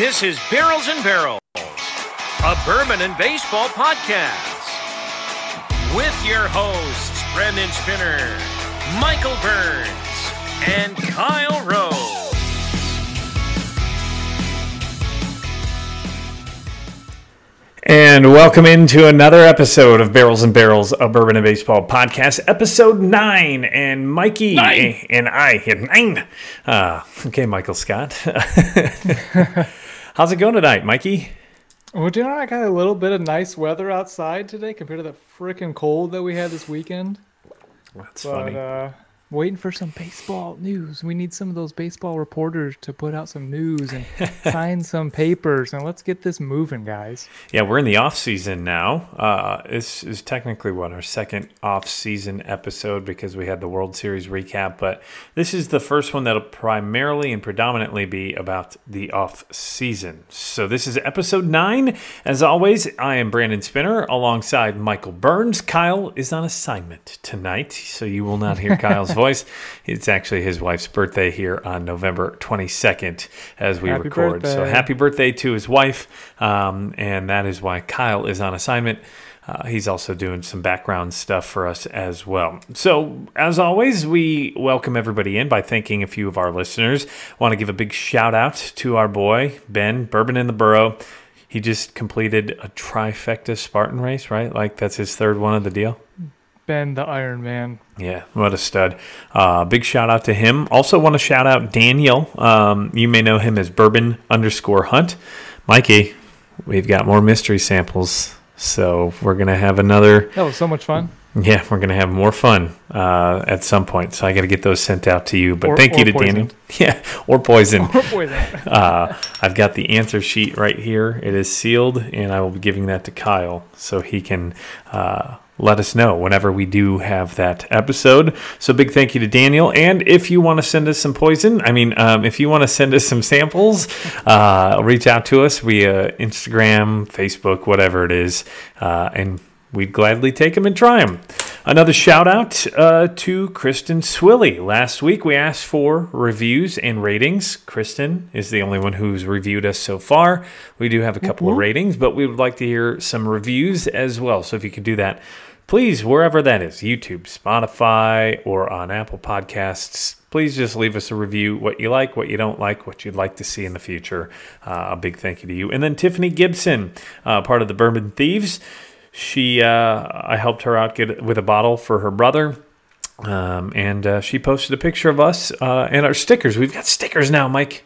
This is Barrels and Barrels, a bourbon and baseball podcast. With your hosts, Brandon Spinner, Michael Burns, and Kyle Rose. And welcome into another episode of Barrels and Barrels, a Bourbon and Baseball podcast, episode nine. And Mikey Nine. and I hit nine. Uh, okay, Michael Scott. How's it going tonight, Mikey? Well, do you know I got a little bit of nice weather outside today compared to the freaking cold that we had this weekend. That's But funny. uh, waiting for some baseball news. We need some of those baseball reporters to put out some news and sign some papers, and let's get this moving, guys. Yeah, we're in the off season now. Uh, this is technically what our second off season episode because we had the World Series recap, but this is the first one that'll primarily and predominantly be about the off season. So this is episode nine. As always, I am Brandon Spinner alongside Michael Burns. Kyle is on assignment tonight, so you will not hear Kyle's voice. It's actually his wife's birthday here on November 22nd as we Happy record. So happy birthday to his wife, um, and that is why Kyle is on assignment. Uh, he's also doing some background stuff for us as well. So, as always, we welcome everybody in by thanking a few of our listeners. Want to give a big shout out to our boy, Ben, Bourbon in the Burrow. He just completed a trifecta Spartan race, right? Like that's his third one of the deal. Ben the Iron Man. Yeah, what a stud. Uh, big shout out to him. Also, want to shout out Daniel. Um, you may know him as Bourbon underscore Hunt. Mikey, we've got more mystery samples. So we're going to have another, That was so much fun. yeah, we're going to have more fun uh, at some point. So I got to get those sent out to you. But Or- thank you or to Daniel. Yeah, or poison. Boy, that. Uh, I've got the answer sheet right here. It is sealed, and I will be giving that to Kyle so he can uh, let us know whenever we do have that episode. So, big thank you to Daniel. And if you want to send us some poison, I mean, um, if you want to send us some samples, uh, reach out to us via Instagram, Facebook, whatever it is, uh, and we'd gladly take them and try them. Another shout out uh, to Kristen Swilly. Last week we asked for reviews and ratings. Kristen is the only one who's reviewed us so far. We do have a couple of ratings, but we would like to hear some reviews as well. So if you could do that, please, wherever that is YouTube, Spotify, or on Apple Podcasts, please just leave us a review what you like, what you don't like, what you'd like to see in the future. Uh, a big thank you to you. And then Tiffany Gibson, uh, part of the Bourbon Thieves. She, uh, I helped her out get with a bottle for her brother. Um, and uh, she posted a picture of us uh, and our stickers. We've got stickers now, Mike.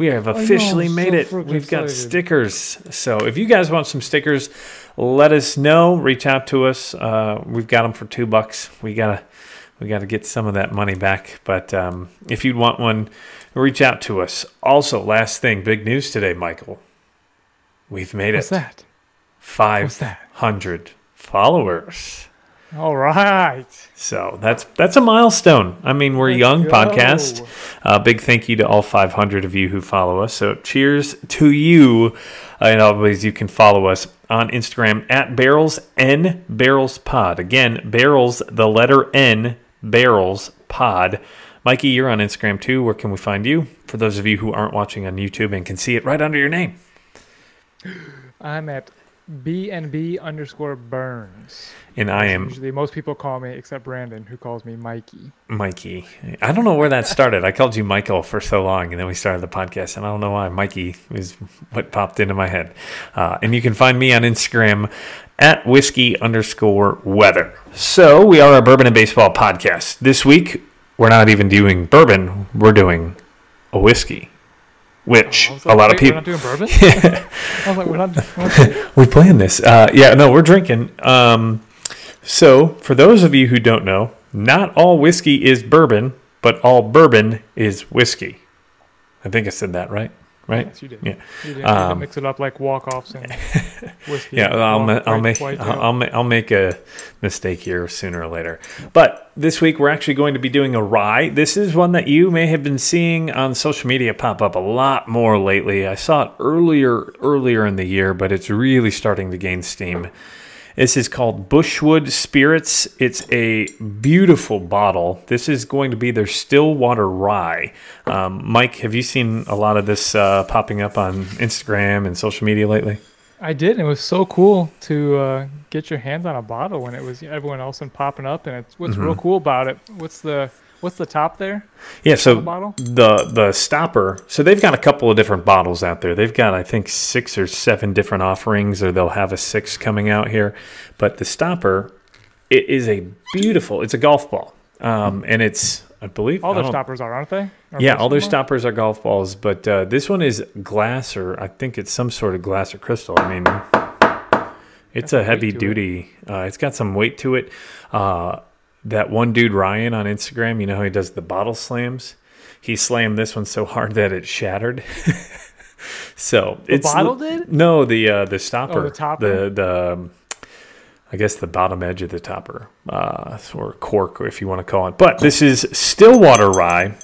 We have officially I'm made so it. We've got stickers. So if you guys want some stickers, let us know. Reach out to us. Uh, we've got them for two bucks. We gotta we gotta get some of that money back. But um, if you'd want one, reach out to us. Also, last thing, big news today, Michael. We've made What's it that? five that? hundred followers. All right. So that's that's a milestone. I mean, we're a Let's young go. podcast. Uh, big thank you to all 500 of you who follow us. So cheers to you. Uh, and always, you can follow us on Instagram at Barrels N Barrels Pod. Again, Barrels, the letter N Barrels Pod. Mikey, you're on Instagram too. Where can we find you? For those of you who aren't watching on YouTube and can see it right under your name. I'm at BNB underscore Burns. And I am Usually, most people call me, except Brandon, who calls me Mikey. Mikey. I don't know where that started. I called you Michael for so long, and then we started the podcast, and I don't know why. Mikey is what popped into my head. Uh, and you can find me on Instagram at whiskey underscore weather. So we are a bourbon and baseball podcast. This week, we're not even doing bourbon, we're doing a whiskey, which I was a like, lot of people. We're not doing bourbon? I was like, we're not. We're we playing this. Uh, yeah, no, we're drinking. Um, so, for those of you who don't know, not all whiskey is bourbon, but all bourbon is whiskey. I think I said that right. Right? yes, you did. Yeah. You didn't, Um, mix it up like walk-offs and whiskey. Yeah, I'll, ma- Walk- I'll make I'll. I'll, ma- I'll make a mistake here sooner or later. But this week we're actually going to be doing a rye. This is one that you may have been seeing on social media pop up a lot more lately. I saw it earlier earlier in the year, but it's really starting to gain steam. This is called Bushwood Spirits. It's a beautiful bottle. This is going to be their Stillwater Rye. Um, Mike, have you seen a lot of this uh, popping up on Instagram and social media lately? I did. And it was so cool to uh, get your hands on a bottle when it was everyone else and popping up. And it's what's real cool about it. What's the what's the top there? Yeah, so the the stopper. So they've got a couple of different bottles out there. They've got I think six or seven different offerings, or they'll have a six coming out here. But the stopper, it is a beautiful. It's a golf ball, um, and it's I believe All I their stoppers are, aren't they? Or Yeah, all their stoppers are golf balls, but uh, this one is glass, or I think it's some sort of glass or crystal. I mean, it's a heavy to it. duty. Uh, it's got some weight to it. Uh, that one dude Ryan on Instagram, you know how he does the bottle slams. He slammed this one so hard that it shattered. so The it's bottle did? no the uh, the stopper, Oh, the topper? the the um, I guess the bottom edge of the topper, uh, or cork, if you want to call it. But this is Stillwater Rye.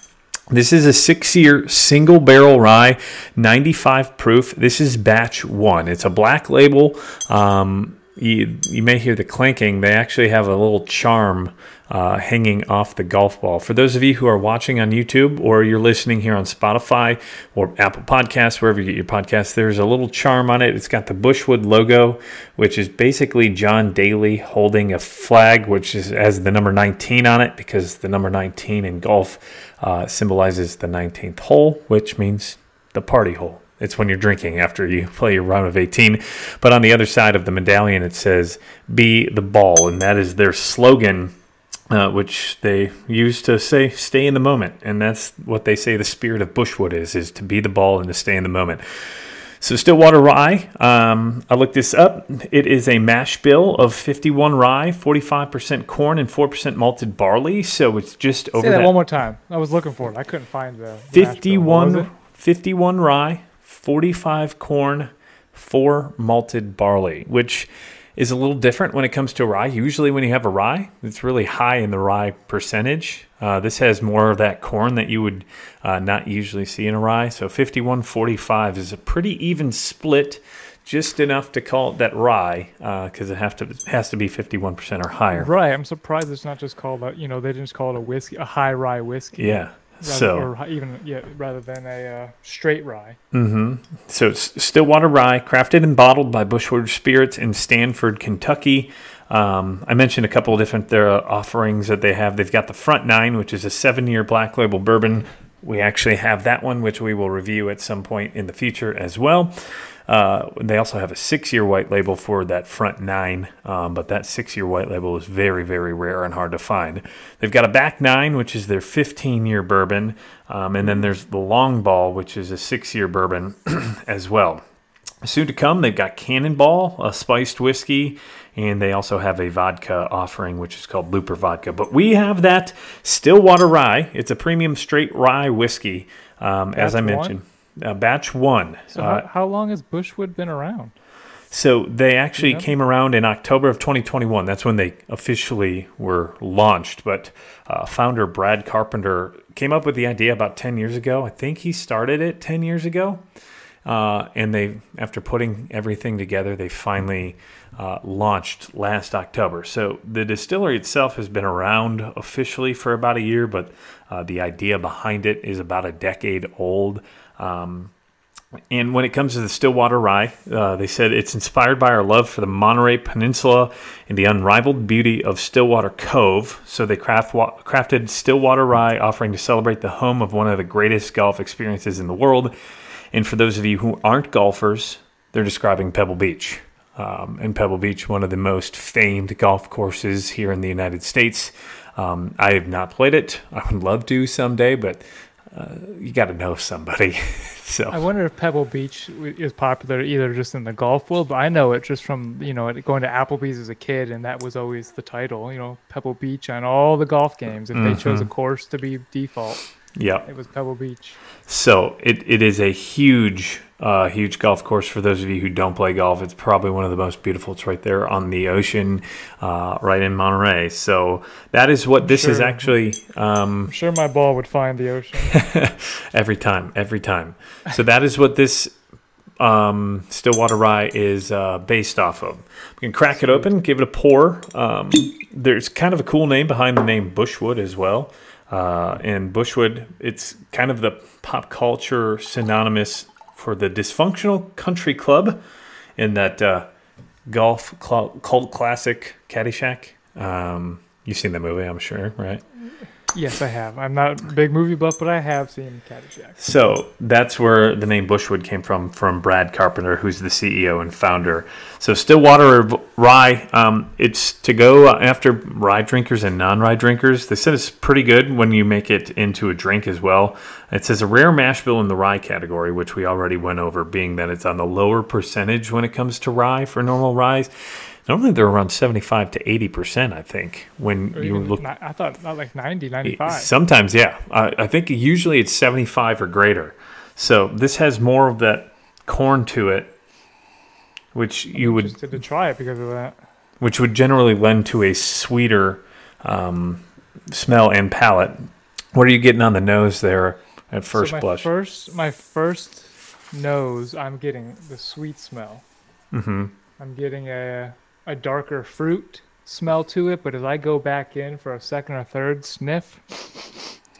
This is a six-year single barrel rye, 95 proof. This is batch one. It's a black label. Um, you, you may hear the clanking. They actually have a little charm uh, hanging off the golf ball. For those of you who are watching on YouTube or you're listening here on Spotify or Apple Podcasts, wherever you get your podcasts, there's a little charm on it. It's got the Bushwood logo, which is basically John Daly holding a flag, which is has the number 19 on it because the number 19 in golf uh, symbolizes the 19th hole, which means the party hole. It's when you're drinking after you play your round of 18. But on the other side of the medallion, it says, Be the ball. And that is their slogan, uh, which they use to say, Stay in the moment. And that's what they say the spirit of Bushwood is, is to be the ball and to stay in the moment. So Stillwater Rye, um, I looked this up. It is a mash bill of 51 rye, 45% corn, and 4% malted barley. So it's just over Say that, that one more time. I was looking for it. I couldn't find the. the bill. What was 51, it? 51 rye, 45 corn, 4 malted barley, which is a little different when it comes to rye. Usually, when you have a rye, it's really high in the rye percentage. Uh, this has more of that corn that you would uh, not usually see in a rye. So 51 45 is a pretty even split, just enough to call it that rye because it have to it has to be 51% or higher. Right. I'm surprised it's not just called a. You know, they didn't just call it a whiskey, a high rye whiskey. Yeah. Rather, so or even yeah, rather than a uh, straight rye. Mm-hmm. So it's Stillwater Rye, crafted and bottled by Bushwood Spirits in Stanford, Kentucky. Um, I mentioned a couple of different their offerings that they have. They've got the Front Nine, which is a seven-year black label bourbon. We actually have that one, which we will review at some point in the future as well. Uh, they also have a six-year white label for that Front Nine, um, but that six-year white label is very, very rare and hard to find. They've got a Back Nine, which is their 15-year bourbon, um, and then there's the Long Ball, which is a six-year bourbon as well. Soon to come, they've got Cannonball, a spiced whiskey, and they also have a vodka offering, which is called Looper Vodka. But we have that Stillwater Rye. It's a premium straight rye whiskey, um, as I mentioned. one? Uh, batch one. So Uh, how, how long has Bushwood been around? so they actually Yeah. came around in October of 2021. That's when they officially were launched. But uh, founder Brad Carpenter came up with the idea about 10 years ago. I think he started it 10 years ago. Uh, and they, after putting everything together, they finally uh, launched last October. So the distillery itself has been around officially for about a year, but uh, the idea behind it is about a decade old. Um, and when it comes to the Stillwater Rye, uh, they said it's inspired by our love for the Monterey Peninsula and the unrivaled beauty of Stillwater Cove. So they craft wa- crafted Stillwater Rye, offering to celebrate the home of one of the greatest golf experiences in the world. And for those of you who aren't golfers, they're describing Pebble Beach. Um, and Pebble Beach, one of the most famed golf courses here in the United States. Um, I have not played it. I would love to someday, but uh, you got to know somebody. so I wonder if Pebble Beach is popular either just in the golf world, but I know it just from you know going to Applebee's as a kid, and that was always the title. You know, Pebble Beach on all the golf games. If they chose a Mm-hmm. course to be default, yeah. it was Pebble Beach. So it, it is a huge, uh, huge golf course for those of you who don't play golf. It's probably one of the most beautiful. It's right there on the ocean, uh, right in Monterey. So that is what this is actually um, I'm sure my ball would find the ocean. every time, every time. So that is what this um, Stillwater Rye is uh, based off of. We can crack it open, give it a pour. Um, there's kind of a cool name behind the name Bushwood as well. Uh, and Bushwood, it's kind of the pop culture synonymous for the dysfunctional country club in that uh, golf cl- cult classic Caddyshack. Um, you've seen the movie, I'm sure, right? Yes, I have. I'm not a big movie buff, but I have seen Caddyshack. So that's where the name Bushwood came from, from Brad Carpenter, who's the CEO and founder. So Stillwater Rye, um, it's to go after rye drinkers and non-rye drinkers. They said it's pretty good when you make it into a drink as well. It says a rare mash bill in the rye category, which we already went over, being that it's on the lower percentage when it comes to rye for normal rye. Normally they're around 75 to 80%, I think, when Or you look I thought not like 90, 95. Sometimes, yeah. I, I think usually it's 75 or greater. So this has more of that corn to it, which you would, to try it because of that. which would generally lend to a sweeter um, smell and palate. What are you getting on the nose there at first so my blush? First, my first nose, I'm getting the sweet smell. Mm-hmm. I'm getting a a darker fruit smell to it, but as I go back in for a second or third sniff,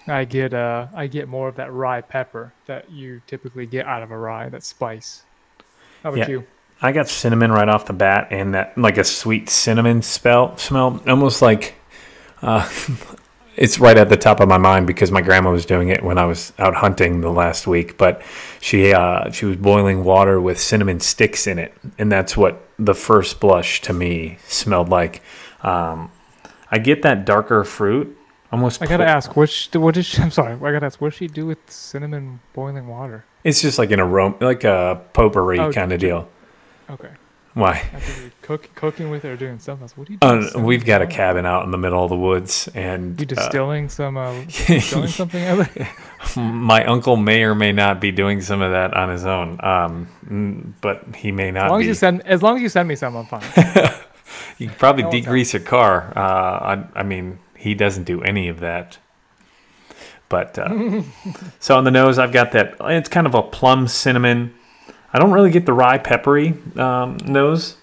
I get uh I get more of that rye pepper that you typically get out of a rye, that spice. How about Yeah. you? I got cinnamon right off the bat, and that like a sweet cinnamon spell smell, almost like uh, it's right at the top of my mind because my grandma was doing it when I was out hunting the last week. But she uh, she was boiling water with cinnamon sticks in it, and that's what the first blush to me smelled like. Um, I get that darker fruit, almost. I gotta pl- ask, what sh- what did she, I'm sorry, I gotta ask, what does she do with cinnamon boiling water? It's just like an aroma, like a potpourri Oh, kind of deal. Okay, Why? I think you're cook, cooking with it or doing something else. What do you do? with Uh, we've got a cabin out in the middle of the woods, and You uh, distilling some uh, distilling something out of it? my uncle may or may not be doing some of that on his own, um, but he may not. As long as you send, as long as you send me some, I'm fine. you could probably No, degrease a car. Uh, I, I mean, he doesn't do any of that. But uh, so on the nose, I've got that. It's kind of a plum cinnamon. I don't really get the rye peppery um, nose.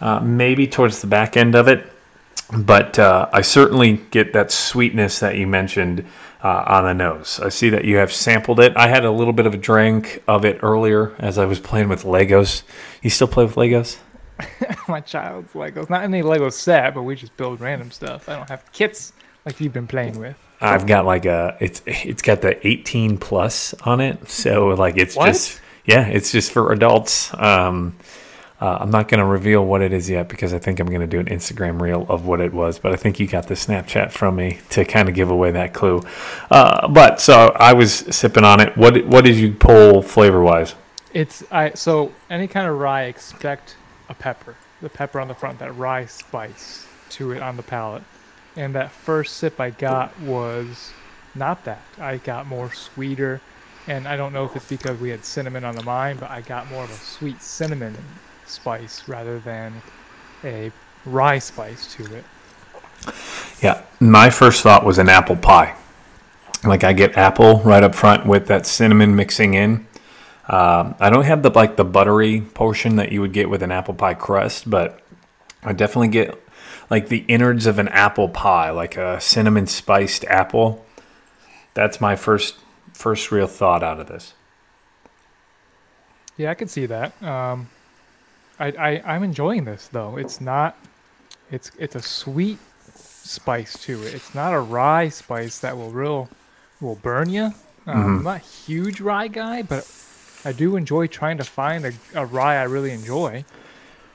Uh, maybe towards the back end of it, but uh, I certainly get that sweetness that you mentioned uh, on the nose. I see that you have sampled it. I had a little bit of a drink of it earlier as I was playing with Legos. You still play with Legos? my child's Legos. Not any Lego set, but we just build random stuff. I don't have kits like you've been playing with. I've got like a it's it's got the 18 plus on it, so like it's What? just yeah, it's just for adults. Um, uh, I'm not going to reveal what it is yet because I think I'm going to do an Instagram reel of what it was. But I think you got the Snapchat from me to kind of give away that clue. Uh, but so I was sipping on it. What what did you pull flavor wise? It's I so any kind of rye expect a pepper. The pepper on the front, that rye spice to it on the palate. And that first sip I got was not that. I got more sweeter and I don't know if it's because we had cinnamon on the mind, but I got more of a sweet cinnamon spice rather than a rye spice to it. Yeah, my first thought was an apple pie. Like I get apple right up front with that cinnamon mixing in. Um, I don't have the like the buttery portion that you would get with an apple pie crust, but I definitely get like the innards of an apple pie, like a cinnamon spiced apple. That's my first first real thought out of this. Yeah, I could see that. Um, I, I I'm enjoying this though. It's not. It's it's a sweet spice to it. It's not a rye spice that will real will burn you. Um, I'm not a huge rye guy, but I do enjoy trying to find a, a rye I really enjoy.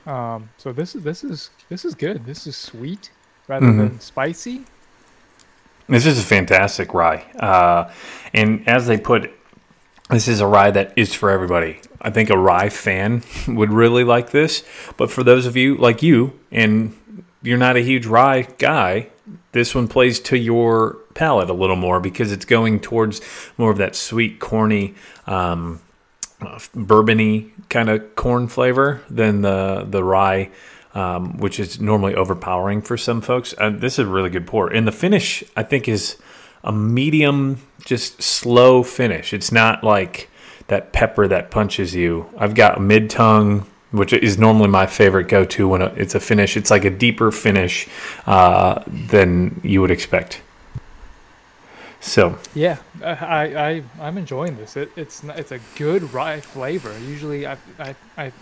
Um, so this is this is this is good. This is sweet rather Mhm. than spicy. This is a fantastic rye. Uh, and as they put, this is a rye that is for everybody. I think a rye fan would really like this. But for those of you like you, and you're not a huge rye guy, this one plays to your palate a little more because it's going towards more of that sweet, corny, um, uh, bourbony kind of corn flavor than the the rye, um, which is normally overpowering for some folks. Uh, this is a really good pour, and the finish I think is a medium, just slow finish. It's not like that pepper that punches you. I've got a mid tongue, which is normally my favorite go to when it's a finish. It's like a deeper finish uh, than you would expect. So yeah, I, I I'm enjoying this. It, it's it's a good rye flavor. Usually I, I I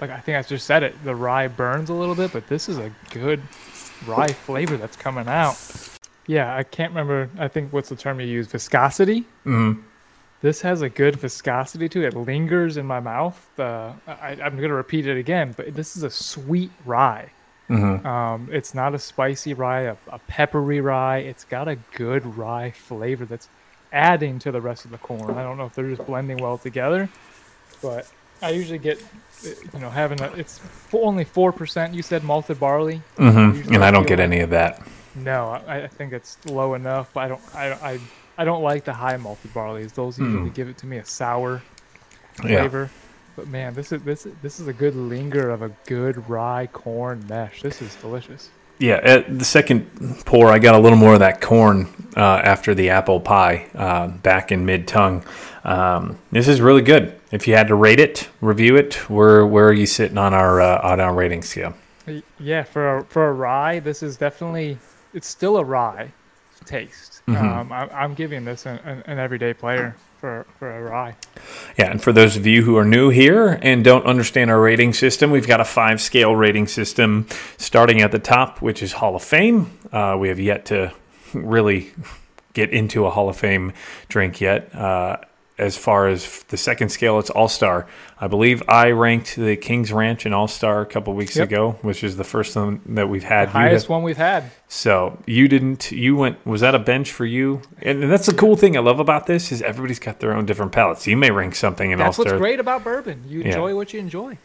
like I think I just said it. The rye burns a little bit, but this is a good rye flavor that's coming out. Yeah, I can't remember. I think what's the term you use? Viscosity. Mm-hmm. This has a good viscosity to it. It lingers in my mouth. Uh, I, am going to repeat it again, but this is a sweet rye. Mm-hmm. Um, it's not a spicy rye, a, a, peppery rye. It's got a good rye flavor that's adding to the rest of the corn. I don't know if they're just blending well together, but I usually get, you know, having a, it's only 4%. You said malted barley. Mm-hmm. And I don't get any of that. No, I, I, think it's low enough, but I don't, I, I, I don't like the high malted barleys. Those usually mm. give it to me a sour flavor. Yeah. But man, this is this this is a good linger of a good rye corn mesh. This is delicious. Yeah, at the second pour, I got a little more of that corn uh, after the apple pie uh, back in mid tongue. Um, this is really good. If you had to rate it, review it, where where are you sitting on our uh, on our rating scale? Yeah, for a, for a rye, this is definitely it's still a rye taste. Mm-hmm. Um, I, am giving this an, an, an everyday player for, for a rye. Yeah, and for those of you who are new here and don't understand our rating system, we've got a five scale rating system starting at the top, which is Hall of Fame. Uh, we have yet to really get into a Hall of Fame drink yet. Uh, as far as the second scale, it's All Star. I believe I ranked the King's Ranch an All Star a couple weeks yep. ago, which is the first one that we've had. The highest one we've had. So you didn't. You went. Was that a bench for you? And that's the cool thing I love about this is everybody's got their own different palates. You may rank something in All Star. That's what's great about bourbon. You enjoy yeah. what you enjoy.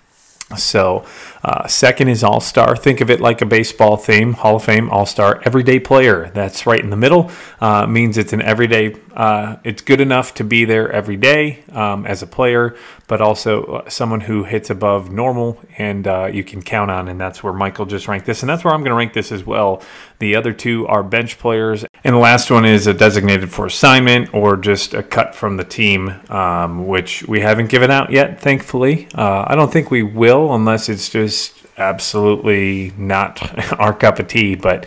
So, uh, second is All Star. Think of it like a baseball theme, Hall of Fame, All Star, everyday player. That's right in the middle. Uh, means it's an everyday. Uh, it's good enough to be there every day um, as a player, but also uh, someone who hits above normal and uh, you can count on. And that's where Michael just ranked this, and that's where I'm going to rank this as well. The other two are bench players, and the last one is a designated for assignment or just a cut from the team, um, which we haven't given out yet, thankfully. Uh, I don't think we will unless it's just absolutely not our cup of tea, but.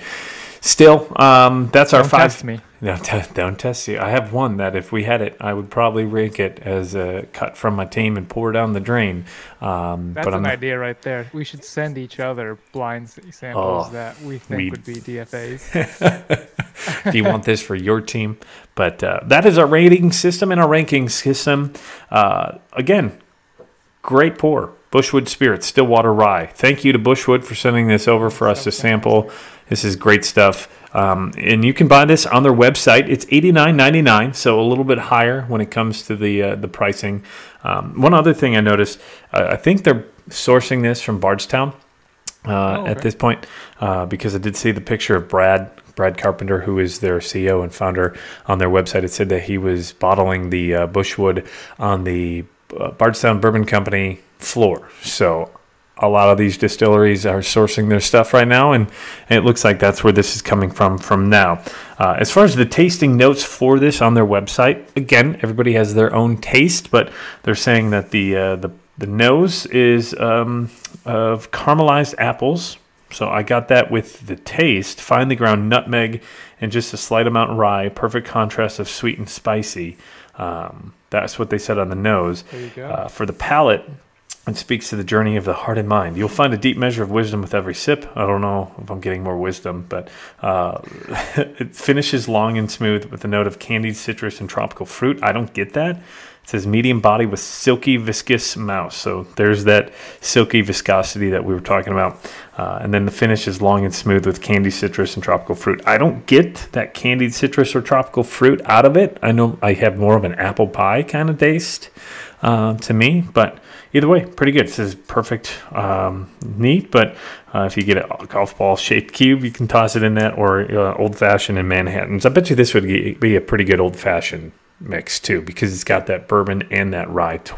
Still, um, that's our don't five. No, t- don't test you. I have one that if we had it, I would probably rank it as a cut from my team and pour down the drain. Um, That's but an I'm, idea right there. We should send each other blind samples oh, that we think we, would be DFAs. Do you want this for your team? But uh, that is our rating system and our ranking system. Uh, again, great pour. Bushwood Spirits, Stillwater Rye. Thank you to Bushwood for sending this over for us to sample. This is great stuff. Um, and you can buy this on their website. It's eighty nine ninety nine, so a little bit higher when it comes to the uh, the pricing. Um, one other thing I noticed, uh, I think they're sourcing this from Bardstown uh, oh, okay. at this point uh, because I did see the picture of Brad Brad Carpenter, who is their CEO and founder, on their website. It said that he was bottling the uh, Bushwood on the uh, Bardstown Bourbon Company floor. So a lot of these distilleries are sourcing their stuff right now, and, and it looks like that's where this is coming from from now. Uh, as far as the tasting notes for this on their website, again, everybody has their own taste, but they're saying that the uh, the the nose is um, of caramelized apples. So I got that with the taste, finely ground nutmeg, and just a slight amount of rye. Perfect contrast of sweet and spicy. Um, that's what they said on the nose. Uh, for the palate, and speaks to the journey of the heart and mind. You'll find a deep measure of wisdom with every sip. I don't know if I'm getting more wisdom, but uh, it finishes long and smooth with a note of candied citrus and tropical fruit. I don't get that. It says medium body with silky viscous mouth. So there's that silky viscosity that we were talking about. Uh, and then the finish is long and smooth with candied citrus and tropical fruit. I don't get that candied citrus or tropical fruit out of it. I know I have more of an apple pie kind of taste uh, to me, but either way, pretty good. This is perfect, um, neat. But uh, if you get a golf ball shaped cube, you can toss it in that, or uh, old fashioned in Manhattan's. I bet you this would be a pretty good old fashioned mix too, because it's got that bourbon and that rye t-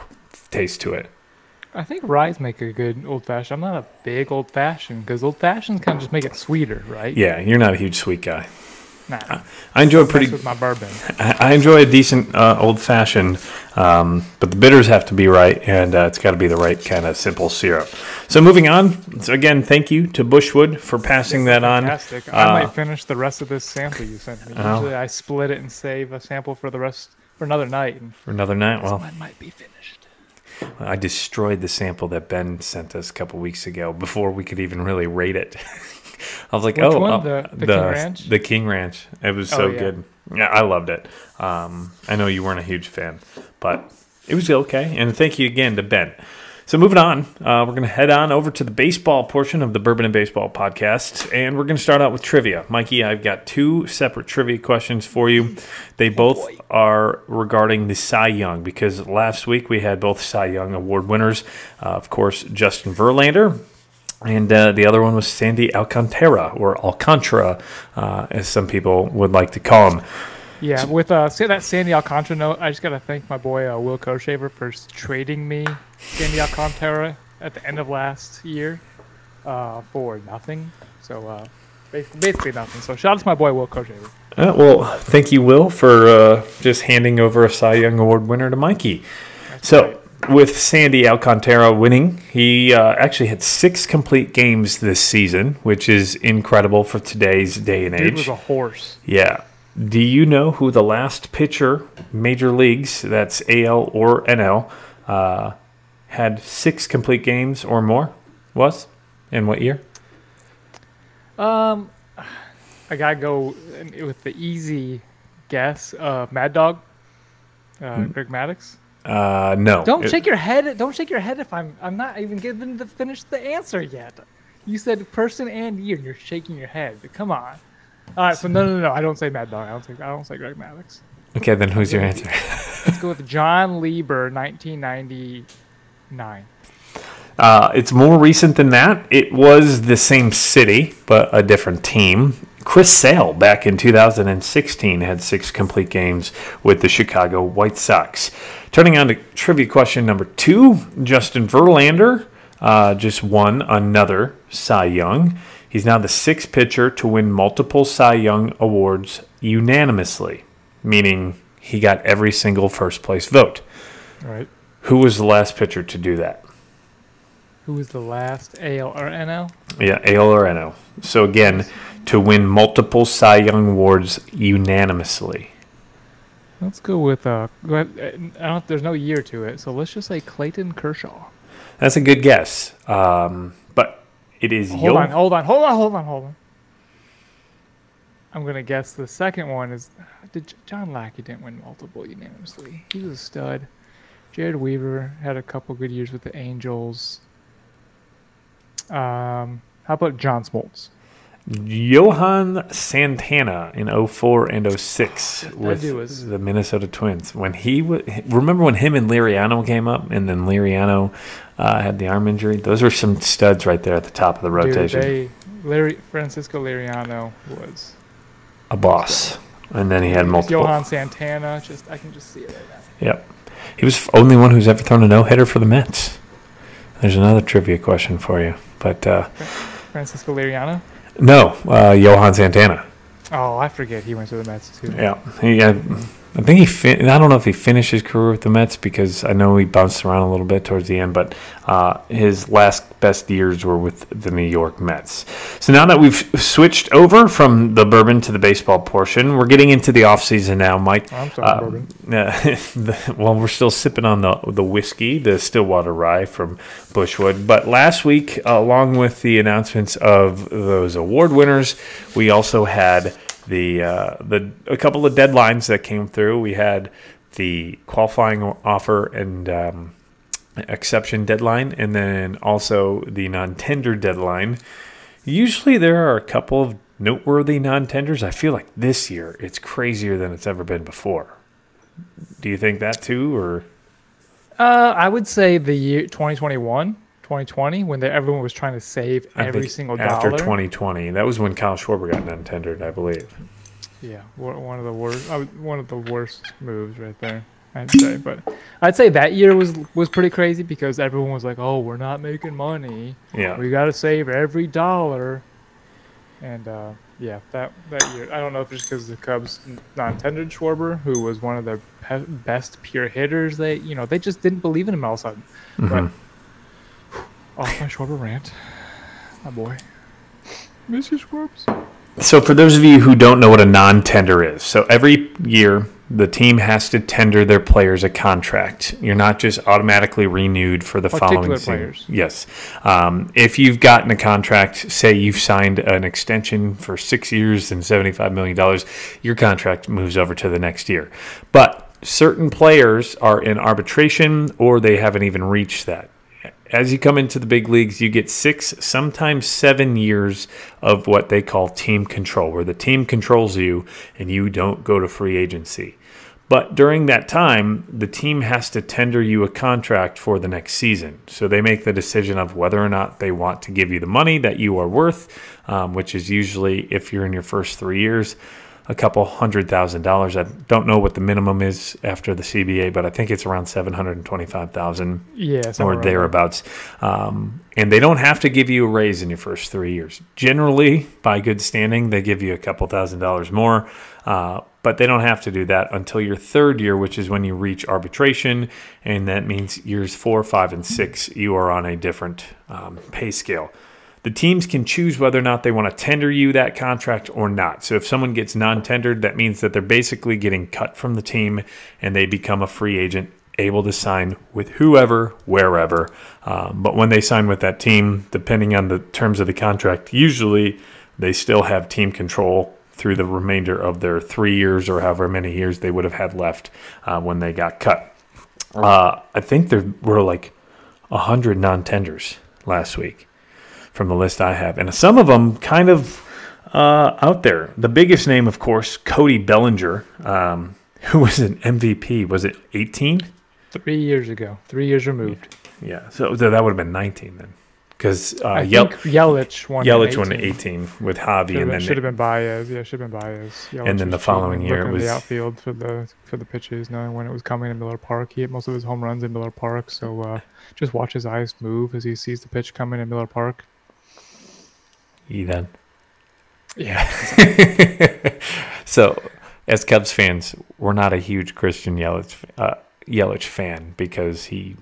taste to it. I think ryes make a good old fashioned. I'm not a big old fashioned because old fashions kind of just make it sweeter, right? Yeah, you're not a huge sweet guy. Nah, I enjoy pretty. with my bourbon. I I enjoy a decent uh, old fashioned, um, but the bitters have to be right, and uh, it's got to be the right kind of simple syrup. So moving on. So again, thank you to Bushwood for passing that on. Fantastic. I Uh, might finish the rest of this sample you sent me. Oh. Usually I split it and save a sample for the rest for another night. And for another night. Well, mine might be finished. I destroyed the sample that Ben sent us a couple weeks ago before we could even really rate it. I was like, Which oh, one? uh, The- the King Ranch? The King Ranch. It was Oh, so yeah. good. Yeah, I loved it. Um, I know you weren't a huge fan, but it was okay. And thank you again to Ben. So moving on, uh, we're going to head on over to the baseball portion of the Bourbon and Baseball podcast, and we're going to start out with trivia. Mikey, I've got two separate trivia questions for you. They both are regarding the Cy Young because last week we had both Cy Young award winners. Uh, of course, Justin Verlander and uh, the other one was Sandy Alcantara, or Alcantara, uh, as some people would like to call him. Yeah, with uh, that Sandy Alcantara note, I just gotta thank my boy uh, Will Koshaver for trading me Sandy Alcantara at the end of last year uh, for nothing. So uh, basically, basically nothing. So shout out to my boy Will Koshaver. Uh, well, thank you, Will, for uh, just handing over a Cy Young Award winner to Mikey. So, with Sandy Alcantara winning, he uh, actually had six complete games this season, which is incredible for today's day and age. Dude was a horse. Yeah. Do you know who the last pitcher, major leagues, that's AL or NL, uh, had six complete games or more was? In what year? Um, I gotta go with the easy guess. Uh, Mad Dog, uh, Greg Maddux. Uh, no. Don't It- shake your head. Don't shake your head if I'm. I'm not even given to finish the answer yet. You said person and year, and you're shaking your head. Come on. All right. So no, no, no. I don't say Mad Dog. I don't say. I don't say Greg Maddux. Okay, then who's your answer? Let's go with Jon Lieber, 1999. Uh, it's more recent than that. It was the same city, but a different team. Chris Sale back in 2016 had six complete games with the Chicago White Sox. Turning on to trivia question number two, Justin Verlander uh, just won another Cy Young. He's now the sixth pitcher to win multiple Cy Young awards unanimously, meaning he got every single first place vote. All right. Who was the last pitcher to do that? Who was the last AL or NL? Yeah, AL or NL. So again, to win multiple Cy Young awards unanimously. Let's go with uh. Go ahead. I don't. There's no year to it, so let's just say Clayton Kershaw. That's a good guess. Um, but it is Hold Yo- on, hold on, hold on, hold on, hold on. I'm gonna guess the second one is did John Lackey didn't win multiple unanimously. He was a stud. Jered Weaver had a couple good years with the Angels. Um, how about John Smoltz? Johan Santana in 04 and 06 with was- the Minnesota Twins. When he w- remember when him and Liriano came up, and then Liriano uh, had the arm injury. Those were some studs right there at the top of the rotation. Dude, they, Larry, Francisco Liriano was a boss, and then he had multiple. Johan Santana. Just I can just see it right now. Yep. He was the only one who's ever thrown a no hitter for the Mets. There's another trivia question for you. But uh, Francisco Liriano. No, uh, Johan Santana. Oh, I forget he went to the Mets too. Yeah. He, I think he, fin- I don't know if he finished his career with the Mets because I know he bounced around a little bit towards the end, but uh, his last best years were with the New York Mets. So now that we've switched over from the bourbon to the baseball portion, we're getting into the offseason now, Mike. I'm sorry, Uh, Bourbon. Uh, the, well, we're still sipping on the the whiskey, the Stillwater Rye from Bushwood. But last week, along with the announcements of those award winners, we also had the uh, the a couple of deadlines that came through. We had the qualifying offer and um, exception deadline, and then also the non-tender deadline. Usually, there are a couple of noteworthy non-tenders. I feel like this year it's crazier than it's ever been before. Do you think that too, or Uh, I would say the year 2021, 2020, when they, everyone was trying to save I every single after dollar. 2020? That was when Kyle Schwarber got non-tendered, I believe. Yeah, one of the worst. One of the worst moves right there. I'd say, but I'd say that year was was pretty crazy because everyone was like, "Oh, we're not making money. Yeah, We got to save every dollar." And uh, Yeah, that that year. I don't know if it's because the Cubs non-tendered Schwarber, who was one of their pe- best pure hitters. They, you know, they just didn't believe in him all of a sudden. But off my Schwarber rant, my boy, Mr. Schwarbs. So, for those of you who don't know what a non tender is, so every year the team has to tender their players a contract. You're not just automatically renewed for the Particular following season. players. Yes. Um, if you've gotten a contract, say you've signed an extension for six years and $75 million, your contract moves over to the next year. But certain players are in arbitration or they haven't even reached that as you come into the big leagues, you get six, sometimes seven years of what they call team control, where the team controls you and you don't go to free agency. But during that time, the team has to tender you a contract for the next season. So they make the decision of whether or not they want to give you the money that you are worth, um, which is usually, if you're in your first three years, a couple hundred thousand dollars. I don't know what the minimum is after the CBA, but I think it's around seven hundred and twenty-five thousand Yeah, or there. thereabouts. Um, and they don't have to give you a raise in your first three years. Generally, by good standing, they give you a couple thousand dollars more, uh, but they don't have to do that until your third year, which is when you reach arbitration, and that means years four, five, and six, you are on a different um, pay scale. The teams can choose whether or not they want to tender you that contract or not. So if someone gets non tendered, that means that they're basically getting cut from the team and they become a free agent able to sign with whoever, wherever. Um, but when they sign with that team, depending on the terms of the contract, usually they still have team control through the remainder of their three years or however many years they would have had left uh, when they got cut. Uh, I think there were like 100 non tenders last week from the list I have. And some of them kind of uh, out there. The biggest name, of course, Cody Bellinger, um, who was an MVP. Was it 18? Three years ago, three years removed. Yeah, so th- that would have been 19 then. Because uh, Yel- Yelich won. Yelich won 18. 18 with Javi, and then should have been Baez. Yeah, should have been Baez. Yelich then the following year it was- the outfield for the for the pitches, knowing when it was coming in Miller Park. He hit most of his home runs in Miller Park, so uh, just watch his eyes move as he sees the pitch coming in Miller Park. E then. Yeah, So, as Cubs fans, we're not a huge Christian Yelich uh, Yelich fan because he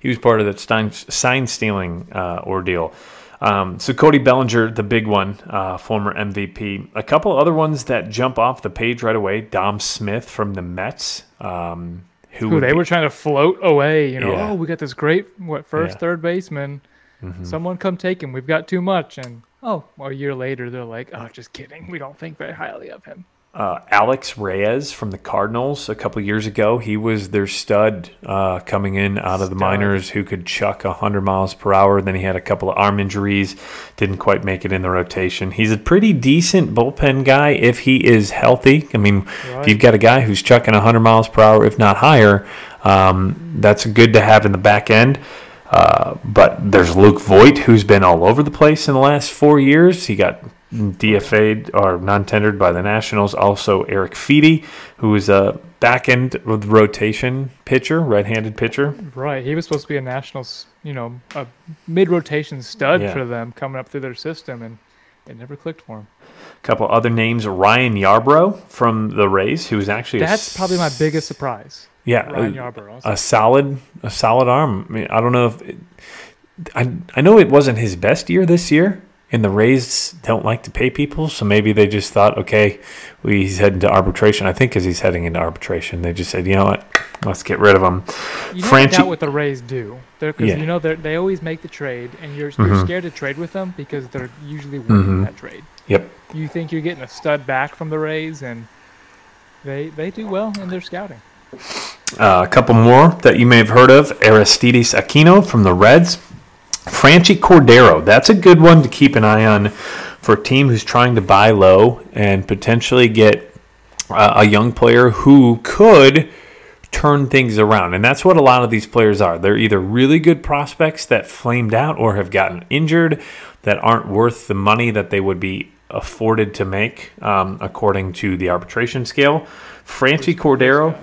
he was part of that sign, sign stealing uh, ordeal. Um, so Cody Bellinger, the big one, uh, former MVP. A couple other ones that jump off the page right away. Dom Smith from the Mets, um, who, they be- were trying to float away. You know, Yeah. oh, we got this great what first, Yeah. third baseman. Mhm. Someone come take him. We've got too much. And oh, well, a year later, they're like, oh, just kidding. We don't think very highly of him. uh, Alex Reyes from the Cardinals a couple years ago. He was their stud uh, coming in out of the Stud. minors who could chuck 100 miles per hour. Then he had a couple of arm injuries, didn't quite make it in the rotation. He's a pretty decent bullpen guy if he is healthy. I mean, if you've got a guy who's chucking 100 miles per hour, if not higher, um, that's good to have in the back end. Uh, but there's Luke Voit, who's been all over the place in the last four years. He got DFA'd or non-tendered by the Nationals. Also, Erick Fedde, who is a back end rotation pitcher, right-handed pitcher. Right. He was supposed to be a nationals, you know, a mid rotation stud Yeah. for them coming up through their system, and it never clicked for him. A couple other names: Ryan Yarbrough from the Rays, who is actually a That's probably my biggest surprise. yeah Ryan a- Yarbrough. a solid a solid arm. I mean, I don't know if it, I I know it wasn't his best year this year, and the Rays don't like to pay people, so maybe they just thought, okay, we, he's heading to arbitration. I think because he's heading into arbitration, they just said, you know what, let's get rid of him. You Franchi- doubt what the Rays do. Because Yeah. you know they they always make the trade, and you're you're Mhm. scared to trade with them because they're usually winning Mhm. that trade. Yep. You think you're getting a stud back from the Rays, and they they do well in their scouting. Uh, a couple more that you may have heard of: Aristides Aquino from the Reds, Franchy Cordero. That's a good one to keep an eye on for a team who's trying to buy low and potentially get uh, a young player who could turn things around. And that's what a lot of these players are. They're either really good prospects that flamed out or have gotten injured that aren't worth the money that they would be afforded to make um, according to the arbitration scale. Franchy Cordero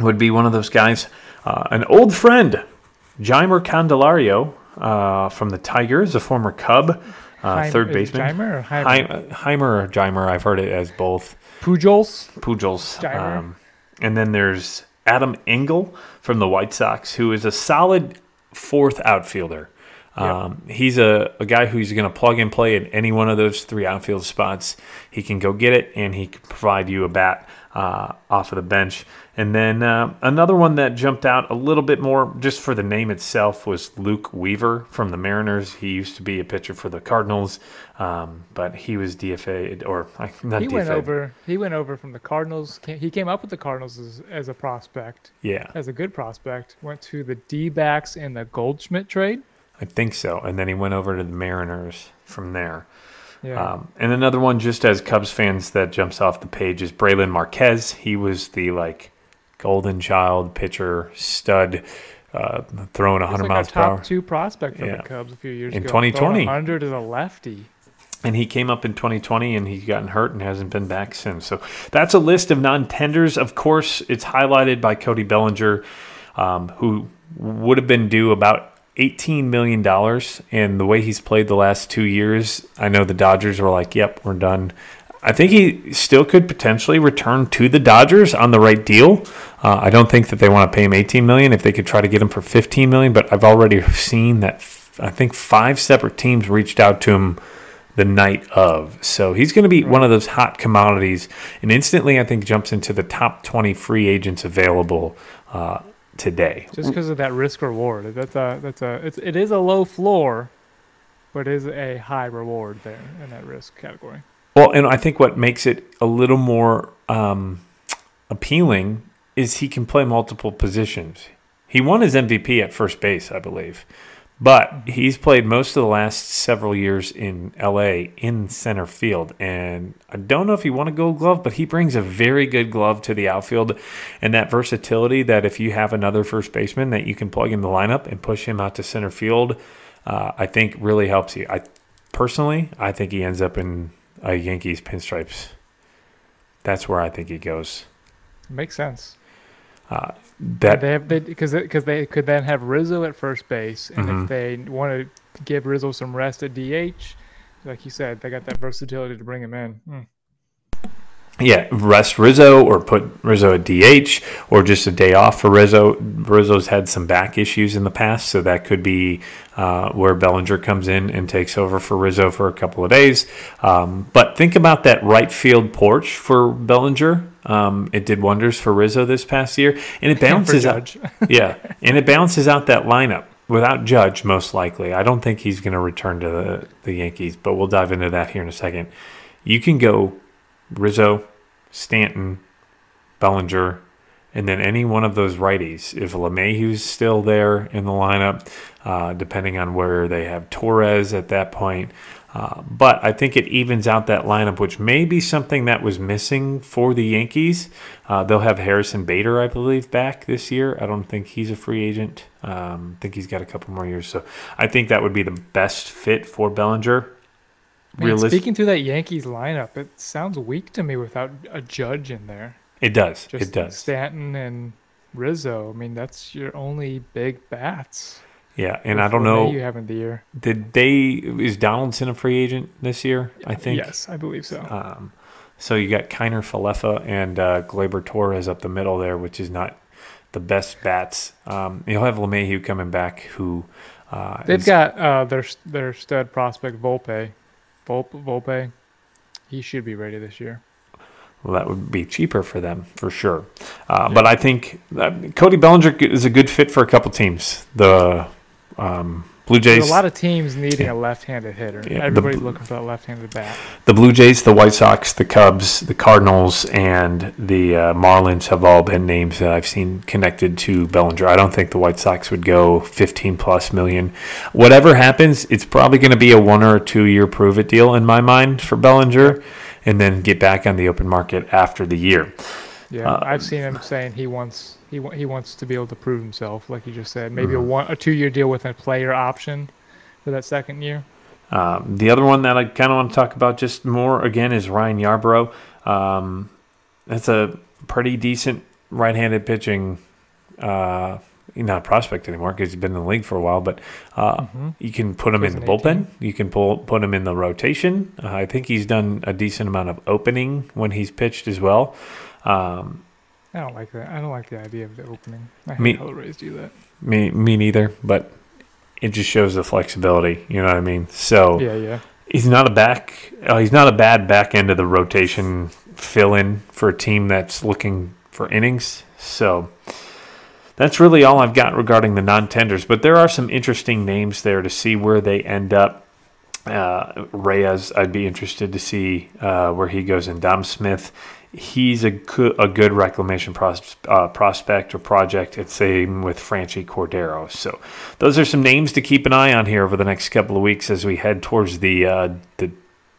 would be one of those guys. Uh, an old friend, Jeimer Candelario uh, from the Tigers, a former Cub. uh, Heim- third baseman. Jeimer or Heimer? Heimer or Jeimer, I've heard it as both. Pujols. Pujols. Um, and then there's Adam Engel from the White Sox, who is a solid fourth outfielder. Um, He's a, a guy who's going to plug and play in any one of those three outfield spots. He can go get it, and he can provide you a bat uh, off of the bench. And then uh, another one that jumped out a little bit more, just for the name itself, was Luke Weaver from the Mariners. He used to be a pitcher for the Cardinals, um, but he was DFA'd, or not He DFA'd. went over. He went over from the Cardinals. He came up with the Cardinals as, as a prospect, Yeah. as a good prospect. Went to the D-backs in the Goldschmidt trade. I think so. And then he went over to the Mariners from there. Yeah. Um, and another one, just as Cubs fans, that jumps off the page is Brailyn Marquez. He was the like golden child pitcher, stud, uh, throwing He's 100 like miles per hour. two prospect for Yeah. the Cubs a few years In ago. 2020. under to a lefty. And he came up in 2020 and he's gotten hurt and hasn't been back since. So that's a list of non tenders. Of course, it's highlighted by Cody Bellinger, um, who would have been due about $18 million. And the way he's played the last two years, I know the Dodgers were like, yep, we're done. I think he still could potentially return to the Dodgers on the right deal. Uh, I don't think that they want to pay him 18 million if they could try to get him for 15 million, but I've already seen that f- I think five separate teams reached out to him the night of. So he's going to be one of those hot commodities, and instantly I think jumps into the top 20 free agents available uh, today. Just because of that risk reward. That's a that's a it's it is a low floor, but is a high reward there in that risk category. Well, and I think what makes it a little more um, appealing is he can play multiple positions. He won his MVP at first base, I believe, but he's played most of the last several years in LA in center field. And I don't know if he won a gold glove, but he brings a very good glove to the outfield and that versatility that if you have another first baseman that you can plug in the lineup and push him out to center field, uh, I think really helps you. I personally, I think he ends up in a Yankees pinstripes. That's where I think he goes. Makes sense. Uh, that they have they because because they could then have Rizzo at first base, and Mhm. if they want to give Rizzo some rest at DH, like you said, they got that versatility to bring him in. Hmm. yeah, rest Rizzo or put Rizzo at DH or just a day off for Rizzo. Rizzo's had some back issues in the past, so that could be uh, where Bellinger comes in and takes over for Rizzo for a couple of days. Um, but think about that right field porch for Bellinger. Um, it did wonders for Rizzo this past year, and it balances out. Yeah, and it balances out that lineup without Judge, most likely. I don't think he's going to return to the, the Yankees, but we'll dive into that here in a second. You can go Rizzo, Stanton, Bellinger, and then any one of those righties. If LeMahieu's still there in the lineup, uh, depending on where they have Torres at that point. Uh, but I think it evens out that lineup, which may be something that was missing for the Yankees. Uh, they'll have Harrison Bader, I believe, back this year. I don't think he's a free agent. Um, I think he's got a couple more years. So I think that would be the best fit for Bellinger. Man, Realis- speaking through that Yankees lineup, it sounds weak to me without a Judge in there. it does. Just it does. Stanton and Rizzo. I mean, that's your only big bats. Yeah, and I don't know. having the year. Did they is Donaldson a free agent this year? I think. Yes, I believe so. Um, so you got Kiner Falefa and uh, Gleyber Torres up the middle there, which is not the best bats. Um, you'll have LeMahieu coming back, who uh, They've is- got uh, their their stud prospect Volpe, Volpe, Volpe. He should be ready this year. well, that would be cheaper for them for sure. Uh, But I think that Cody Bellinger is a good fit for a couple teams. The um, Blue There's Jays, a lot of teams needing a left-handed hitter. Yeah, Everybody's bl- looking for that left-handed bat. the Blue Jays, the White Sox, the Cubs, the Cardinals, and the uh, Marlins have all been names that I've seen connected to Bellinger. I don't think the White Sox would go 15 plus million. Whatever happens, it's probably going to be a one or two year prove it deal in my mind for Bellinger, and then get back on the open market after the year. Yeah, Uh, I've seen him saying he wants he he wants to be able to prove himself, like you just said. Maybe Mhm. a one a two-year deal with a player option for that second year. Um, the other one that I kind of want to talk about just more again is Ryan Yarbrough. Um, that's a pretty decent right-handed pitching uh, he's not a prospect anymore because he's been in the league for a while. But uh, Mhm. you can put him in the bullpen. You can pull put him in the rotation. Uh, I think he's done a decent amount of opening when he's pitched as well. Um, I don't like that. I don't like the idea of the opening. I hate Me- how the Rays do that. me me neither, but it just shows the flexibility. You know what I mean? So Yeah, yeah. he's not a back. Uh, he's not a bad back end of the rotation fill in for a team that's looking for innings. So that's really all I've got regarding the non tenders. But there are some interesting names there to see where they end up. Uh, Reyes, I'd be interested to see uh, where he goes. And Dom Smith, he's a good, a good reclamation pros- uh, prospect or project. It's same with Franchy Cordero. So those are some names to keep an eye on here over the next couple of weeks as we head towards the uh, the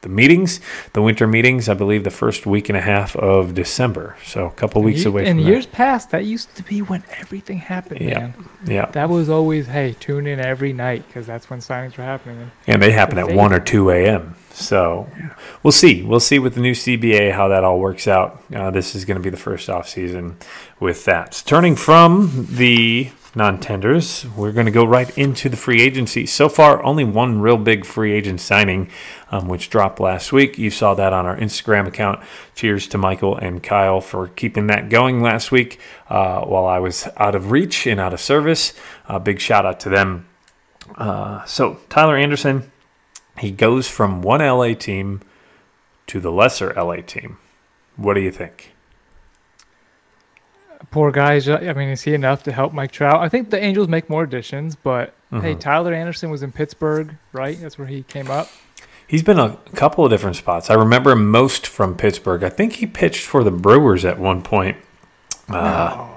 the meetings, the winter meetings. I believe the first week and a half of December. So a couple weeks ye- away In years past, that used to be when everything happened, Yeah. man. that. Yeah, That was always, hey, tune in every night because that's when signings were happening. And and they happen at one or two a.m. So we'll see. We'll see with the new CBA how that all works out. Uh, this is going to be the first off season with that. So turning from the non-tenders, we're going to go right into the free agency. So far, only one real big free agent signing, um, which dropped last week. You saw that on our Instagram account. Cheers to Michael and Kyle for keeping that going last week uh, while I was out of reach and out of service. Uh, big shout out to them. Uh, so Tyler Anderson, he goes from one LA team to the lesser LA team. What do you think? poor guys. I mean, is he enough to help Mike Trout? I think the Angels make more additions, but hey, Mhm. Tyler Anderson was in Pittsburgh, right? That's where he came up. He's been a couple of different spots. I remember him most from Pittsburgh. I think he pitched for the Brewers at one point. Uh,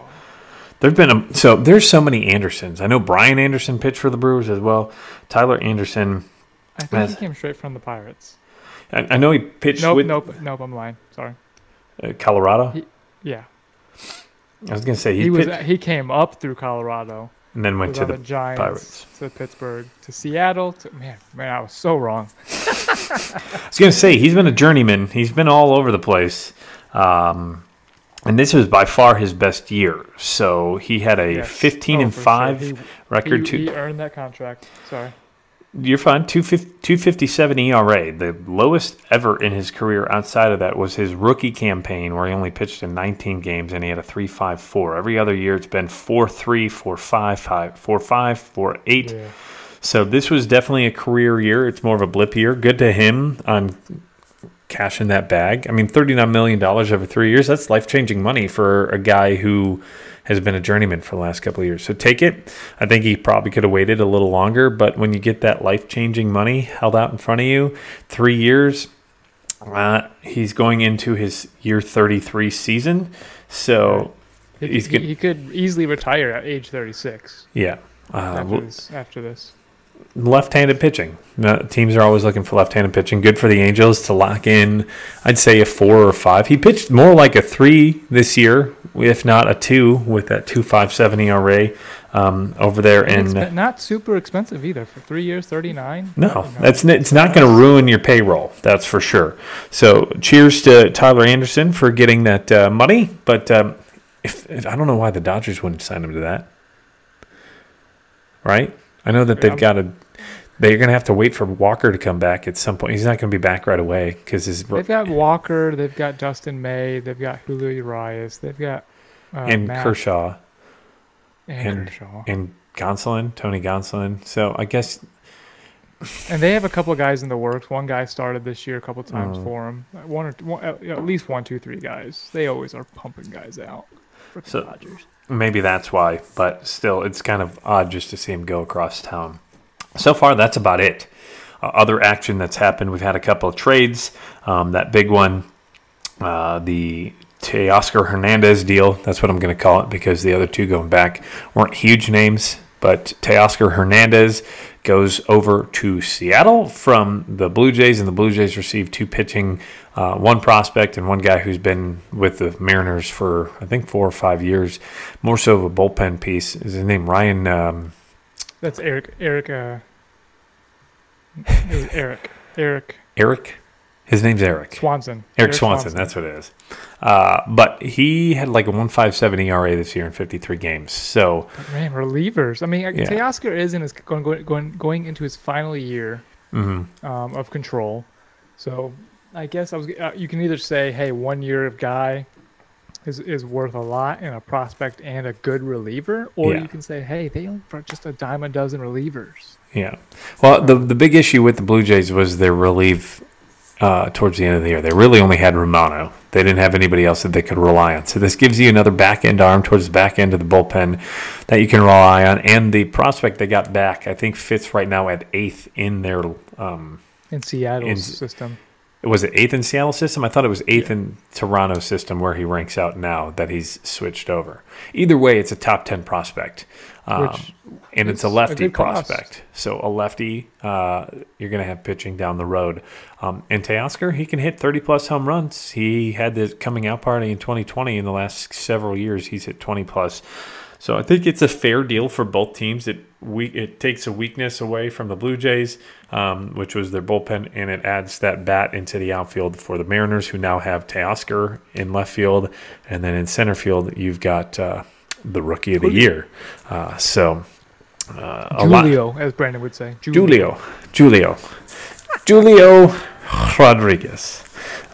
There've been a, so there's so many Andersons. I know Brian Anderson pitched for the Brewers as well. Tyler Anderson. I think As- he came straight from the Pirates. I, I know he pitched Nope, with nope, nope. I'm lying. Sorry. uh, Colorado. He- Yeah, I was gonna say he, he, was. pitched He came up through Colorado. and then went to the the Giants, Pirates. to Pittsburgh, to Seattle. To man, man, I was so wrong. I was going to say he's been a journeyman. He's been all over the place, um, and this was by far his best year. So he had a Yes. 15 Oh, and for sure. five He- record. He, two, he earned that contract. Sorry. You're fine. 257 ERA, the lowest ever in his career. Outside of that was his rookie campaign, where he only pitched in 19 games and he had a 3.54. Every other year, it's been 4.3, 4.5, 5, 4.5, 4.8. Yeah. So this was definitely a career year. It's more of a blip year. Good to him on cashing that bag. I mean, $39 million over three years, that's life changing money for a guy who has been a journeyman for the last couple of years. So take it. I think he probably could have waited a little longer, but when you get that life changing money held out in front of you, three years, uh, he's going into his year 33 season. So, He, He's he, good- he could easily retire at age 36 yeah. Uh, after, this, after this. Left-handed pitching. Teams are always looking for left-handed pitching. Good for the Angels to lock in. I'd say a four or five. He pitched more like a three this year, if not a two, with that two five seven ERA um, over there. And not super expensive either for three years, 39. no, that's it's not going to ruin your payroll. That's for sure. So cheers to Tyler Anderson for getting that uh, money. But um, if, if I don't know why the Dodgers wouldn't sign him to that, right? I know that they've Yeah. got to. They're going to have to wait for Walker to come back at some point. He's not going to be back right away because his They've got Walker, they've got Dustin May, they've got Julio Urias, they've got uh, and Matt Kershaw and, and- Kershaw. and Gonsolin, Tony Gonsolin. So I guess And they have a couple of guys in the works. One guy started this year a couple times Mhm. for them. One or one, at at least one, two, three guys. They always are pumping guys out. For So- Dodgers. Maybe that's why, but still, it's kind of odd just to see him go across town. So far, that's about it. Uh, other action that's happened, we've had a couple of trades. Um, that big one, uh, the Teoscar Hernandez deal, that's what I'm going to call it because the other two going back weren't huge names. But Teoscar Hernandez goes over to Seattle from the Blue Jays, and the Blue Jays receive two pitching, uh, one prospect and one guy who's been with the Mariners for I think four or five years. More so of a bullpen piece. Is his name Ryan? Um, That's Erik. Erik. Uh, it was Erik. Erik. Erik? His name's Erik. Swanson. Erik Swanson, that's what it is. Uh, but he had like a 157 ERA this year in 53 games. So, Man, relievers. I mean, Yeah. Teoscar is in his going, going going going into his final year mhm. um, of control. So I guess I was. Uh, you can either say, hey, one year of guy is is worth a lot in a prospect and a good reliever, or Yeah. you can say, hey, they only for just a dime a dozen relievers. yeah. Well, the the big issue with the Blue Jays was their relief uh, towards the end of the year. They really only had Romano. They didn't have anybody else that they could rely on. So this gives you another back end arm towards the back end of the bullpen that you can rely on. And the prospect they got back, I think, fits right now at eighth in their. Um, In Seattle's In- system, was it eighth in Seattle system? I thought it was eighth in Toronto system where he ranks out now that he's switched over. Either way, it's a top ten prospect, um, and it's a is a lefty cost. prospect. So a lefty, uh, you're going to have pitching down the road. Um, and Teoscar, he can hit thirty plus home runs. He had the coming out party in 2020. In the last several years, he's hit twenty plus. So I think it's a fair deal for both teams. It we it takes a weakness away from the Blue Jays, um, which was their bullpen, and it adds that bat into the outfield for the Mariners, who now have Teoscar in left field, and then in center field you've got uh, the Rookie of the Year. Uh, so uh, a lot. Julio, as Brandon would say, Julio, Julio, Julio Rodriguez.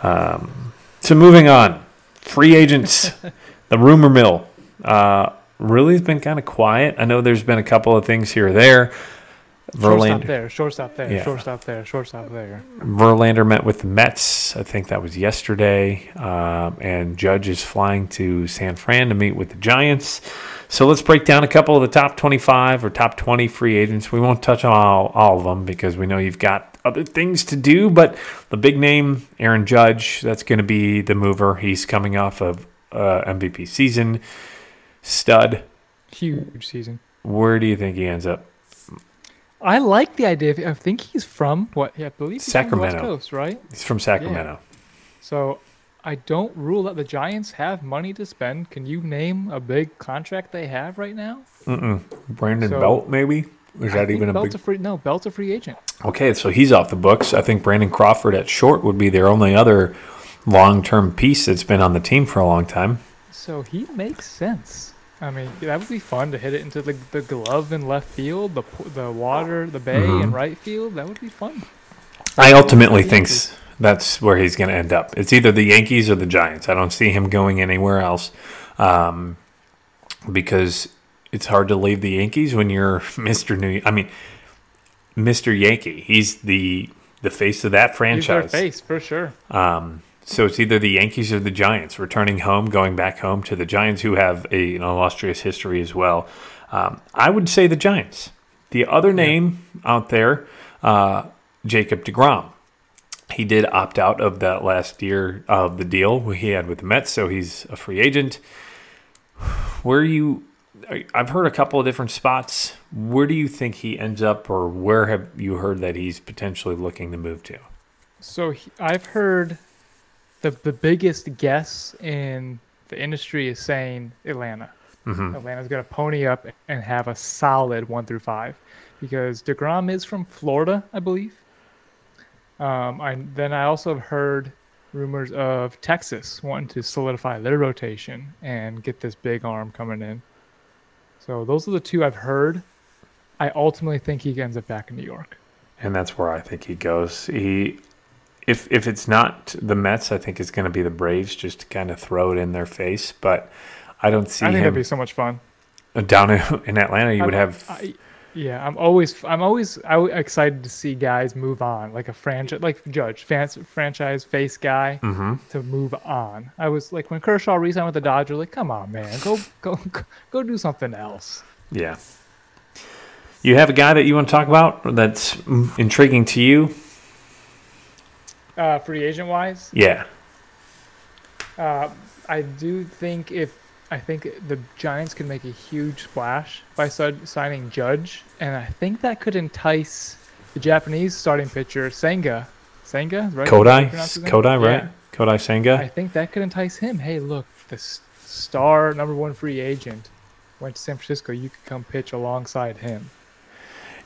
Um, so moving on, free agents, the rumor mill. Uh, really has been kind of quiet. I know there's been a couple of things here or there. Shortstop Verlander, there, shortstop there, Yeah. shortstop there, shortstop there. Verlander met with the Mets. I think that was yesterday. Um, and Judge is flying to San Fran to meet with the Giants. So let's break down a couple of the top 25 or top 20 free agents. We won't touch on all, all of them because we know you've got other things to do. But the big name, Aaron Judge, that's going to be the mover. He's coming off of uh, MVP season. Stud. Huge season. Where do you think he ends up? I like the idea. Of, I think he's from what? Yeah, I believe he's from the West Sacramento. Coast, right? He's from Sacramento. So I don't rule out the Giants have money to spend. Can you name a big contract they have right now? Mm-mm. Brandon So- Belt, maybe? Is that even a Belt's big? a free? No, Belt's a free agent. Okay, so he's off the books. I think Brandon Crawford at short would be their only other long-term piece that's been on the team for a long time. So he makes sense. I mean, that would be fun to hit it into the, the glove in left field, the the water, the bay in Mhm. right field. That would be fun. I ultimately think that's where he's going to end up. It's either the Yankees or the Giants. I don't see him going anywhere else um, because it's hard to leave the Yankees when you're Mr. New. I mean, Mr. Yankee. He's the the face of that He's their franchise. face for sure. Um, so it's either the Yankees or the Giants returning home, going back home to the Giants, who have a, an illustrious history as well. Um, I would say the Giants. The other name out there, uh, Jacob DeGrom. He did opt out of that last year of the deal he had with the Mets, so he's a free agent. Where you, I've heard a couple of different spots. Where do you think he ends up, or where have you heard that he's potentially looking to move to? So he, I've heard the the biggest guess in the industry is saying Atlanta. hmm Atlanta's going to pony up and have a solid one through five because Degrom is from Florida, I believe. Um, I then I also have heard rumors of Texas wanting to solidify their rotation and get this big arm coming in. So those are the two I've heard. I ultimately think he ends up back in New York. and that's where I think he goes. He, if if it's not the Mets, I think it's going to be the Braves, just to kind of throw it in their face. But I don't see I think that'd be so much fun. down in, in Atlanta. You would I'm- have I, yeah, I'm always I'm always I excited to see guys move on, like a franchise, like Judge, fans, franchise face guy Mhm. to move on. I was like when Kershaw resigned with the Dodgers, like, come on, man, go go go- do something else. yeah. You have a guy that you want to talk about that's intriguing to you? Uh, free agent wise, Yeah. uh, I do think if I think the Giants could make a huge splash by sud- signing Judge, and I think that could entice the Japanese starting pitcher Senga. Senga, right? How do you Kodai, pronounce his name? Kodai, right? Yeah. Kodai Senga. I think that could entice him. Hey, look, the star number one free agent went to San Francisco. You could come pitch alongside him.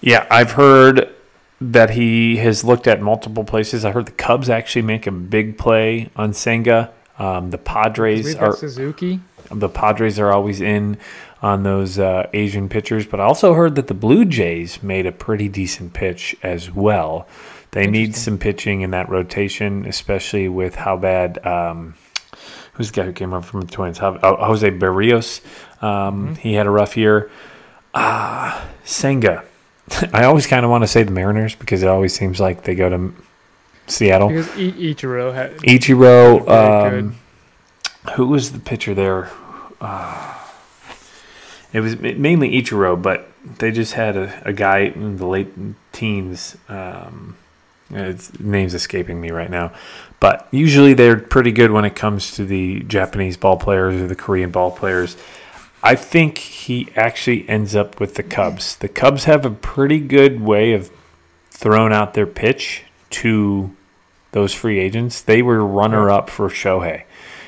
Yeah, I've heard that he has looked at multiple places. I heard the Cubs actually make a big play on Senga. Um, the Padres are Suzuki. the Padres are always in on those uh, Asian pitchers, but I also heard that the Blue Jays made a pretty decent pitch as well. They need some pitching in that rotation, especially with how bad. Um, who's the guy who came up from the Twins? How, oh, Jose Berrios. Um, He had a rough year. Ah, Senga. I always kind of want to say the Mariners because it always seems like they go to Seattle. Because I- Ichiro had Ichiro. Very Um, who was the pitcher there? Uh, it was mainly Ichiro, but they just had a, a guy in the late teens. Um, his name's escaping me right now. But usually they're pretty good when it comes to the Japanese ball players or the Korean ball players. I think he actually ends up with the Cubs. The Cubs have a pretty good way of throwing out their pitch to those free agents. They were runner up for Shohei.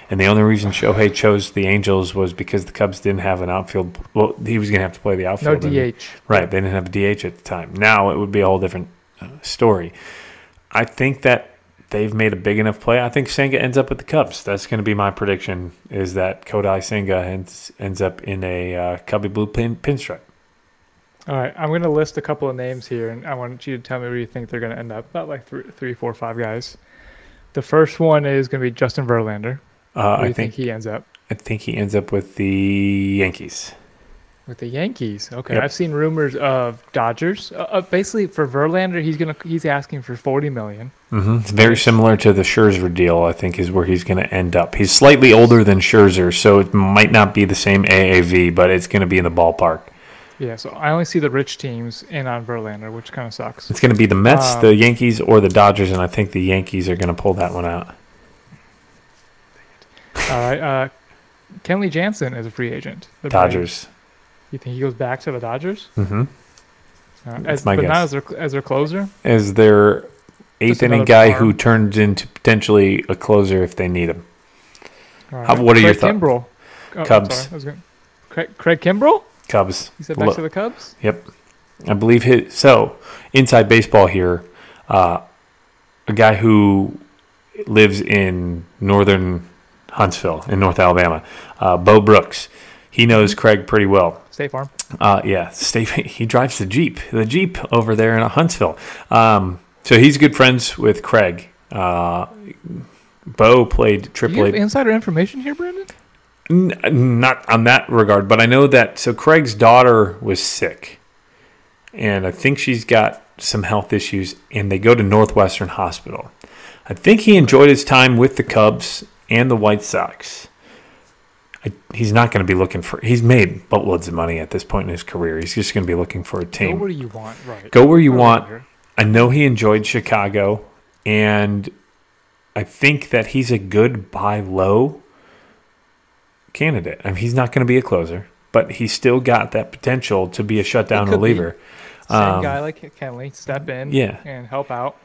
And the only reason Shohei chose the Angels was because the Cubs didn't have an outfield. Well, he was going to have to play the no outfield. and- DH. Right. They didn't have a DH at the time. Now it would be a whole different uh, story. I think that they've made a big enough play. I think Senga ends up with the Cubs. That's going to be my prediction is that Kodai Senga ends, ends up in a uh, Cubby Blue pin, pinstripe. All right, I'm going to list a couple of names here, and I want you to tell me where you think they're going to end up. About like three, three, four, five guys. The first one is going to be Justin Verlander. Uh, Where do I you think, think he ends up? I think he ends up with the Yankees. With the Yankees. Okay, Yep. I've seen rumors of Dodgers. Uh, uh, basically, for Verlander, he's gonna he's asking for 40 million. Mm-hmm. It's very similar to the Scherzer deal. I think is where he's going to end up. He's slightly older than Scherzer, so it might not be the same AAV, but it's going to be in the ballpark. Yeah, so I only see the rich teams in on Verlander, which kind of sucks. It's going to be the Mets, Um, the Yankees, or the Dodgers, and I think the Yankees are going to pull that one out. All right, uh, Kenley Jansen is a free agent. The Braves. You think he goes back to the Dodgers? hmm Uh, as, my but not as their, as their closer. As their eighth inning guy arm. who turns into potentially a closer if they need him. All How- what are your Craig thou- Kimbrell. Oh, Cubs. sorry, I was gonna, Craig, Craig Kimbrell. Cubs. He said back Lo- to the Cubs. Yep. I believe his. So, inside baseball here, uh, a guy who lives in northern Huntsville in North Alabama, uh, Bo Brooks. He knows Craig pretty well. State Farm. Uh, yeah, Steve, he drives the Jeep, the Jeep over there in Huntsville. Um, so he's good friends with Craig. Uh, Bo played Do Triple you have A. insider information here, Brandon? N- not on that regard, but I know that. So Craig's daughter was sick, and I think she's got some health issues, and they go to Northwestern Hospital. I think he enjoyed his time with the Cubs and the White Sox. I, he's not going to be looking for. He's made boatloads of money at this point in his career. He's just going to be looking for a team. Go where you want, right? Go where you want. I know he enjoyed Chicago, and I think that he's a good buy low candidate. I mean, he's not going to be a closer, but he's still got that potential to be a shutdown reliever. Same Um, guy like Kenley, step in, yeah. and help out.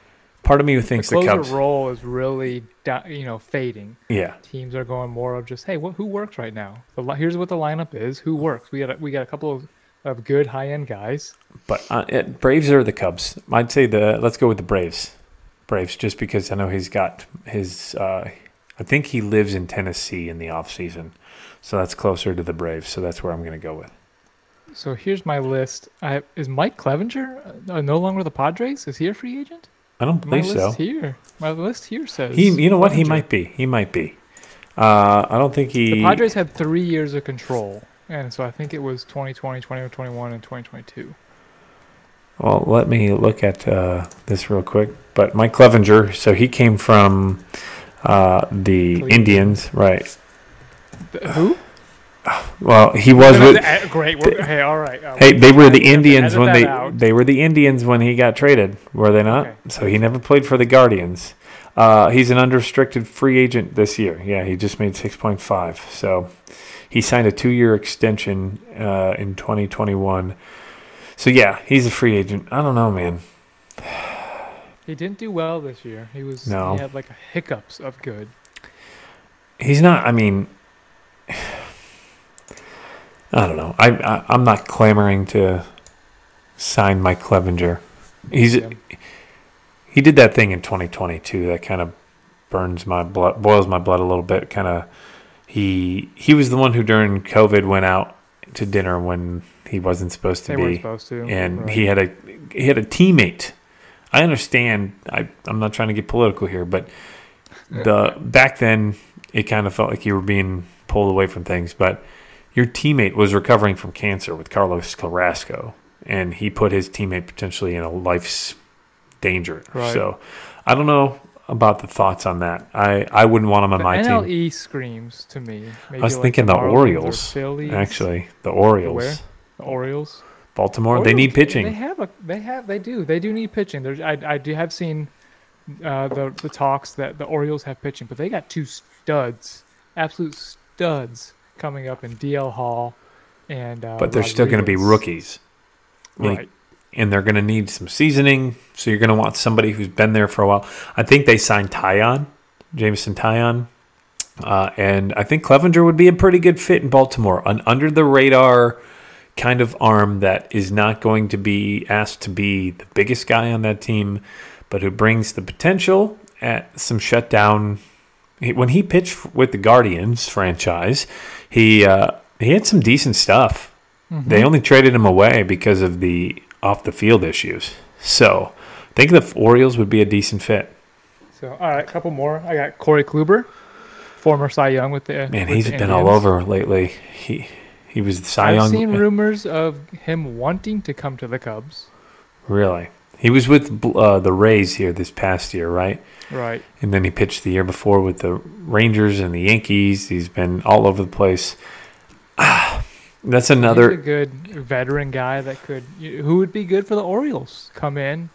Part of me The thinks the, closer Cubs. role is really, you know, fading. Yeah, Teams are going more of just, hey, what, who works right now? The, li- here's what the lineup is. Who works? We got a, we got a couple of, of good high end guys. but uh, it, Braves or the Cubs? I'd say the. Let's go with the Braves. Braves, just because I know he's got his. Uh, I think he lives in Tennessee in the off season, so that's closer to the Braves. So that's where I'm going to go with. So here's my list. I is Mike Clevinger uh, no longer the Padres? Is he a free agent? I don't My believe list so. here. My list here says He, you know what? He might be. He might be. Uh, I don't think he. The Padres had three years of control, and so I think it was 2020, 2021, and 2022. Well, let me look at uh, this real quick. But Mike Clevinger, so he came from uh, the Cleveland. Indians, right? The- who? Well, he was with. Great. we're- Hey, all right. uh, Hey, they were the we have to Indians when they out. they were the Indians when he got traded, were they not? Okay. So he never played for the Guardians. Uh, he's an unrestricted free agent this year. Yeah, he just made six point five. So he signed a two year extension uh, in twenty twenty one. So yeah, he's a free agent. I don't know, man. He didn't do well this year. He was. No. He had like hiccups of good. He's not. I mean, I don't know. I, I I'm not clamoring to sign Mike Clevinger. He's Yeah. he did that thing in 2022 that kind of burns my blood, boils my blood a little bit. Kind of he he was the one who during COVID went out to dinner when he wasn't supposed to They be, supposed to. and right. he had a he had a teammate. I understand. I I'm not trying to get political here, but the back then it kind of felt like you were being pulled away from things. But your teammate was recovering from cancer with Carlos Carrasco, and he put his teammate potentially in a life's danger. Right. So I don't know about the thoughts on that. I I wouldn't want him on the my NLE team. screams to me. Maybe I was like thinking the or Orioles, Actually, the Orioles, where? the Orioles. Baltimore, they Orioles, need They pitching. have a. They have. They do. They do need pitching. There's. I. I do have seen uh, the the talks that the Orioles have pitching, but they got two studs, absolute studs coming up in DL Hall, and. Uh, But they're still going to be Rodriguez. rookies. Like, right? and they're going to need some seasoning. So you're going to want somebody who's been there for a while. I think they signed Taillon, Jameson Taillon, uh, and I think Clevinger would be a pretty good fit in Baltimore. An under the radar kind of arm that is not going to be asked to be the biggest guy on that team, but who brings the potential at some shutdown. He- When he pitched with the Guardians franchise, he uh, he had some decent stuff. Mm-hmm. They only traded him away because of the off the field issues. So I think the Orioles would be a decent fit. So all right, a couple more. I got Corey Kluber, former Cy Young with the Man, with he's the been all over lately. He he was Cy Young. I've seen rumors of him wanting to come to the Cubs. Really, he was with uh, the Rays here this past year, right? Right. And then he pitched the year before with the Rangers and the Yankees. He's been all over the place. Ah, that's He's a another. good veteran guy that could. Who would be good for the Orioles? Come in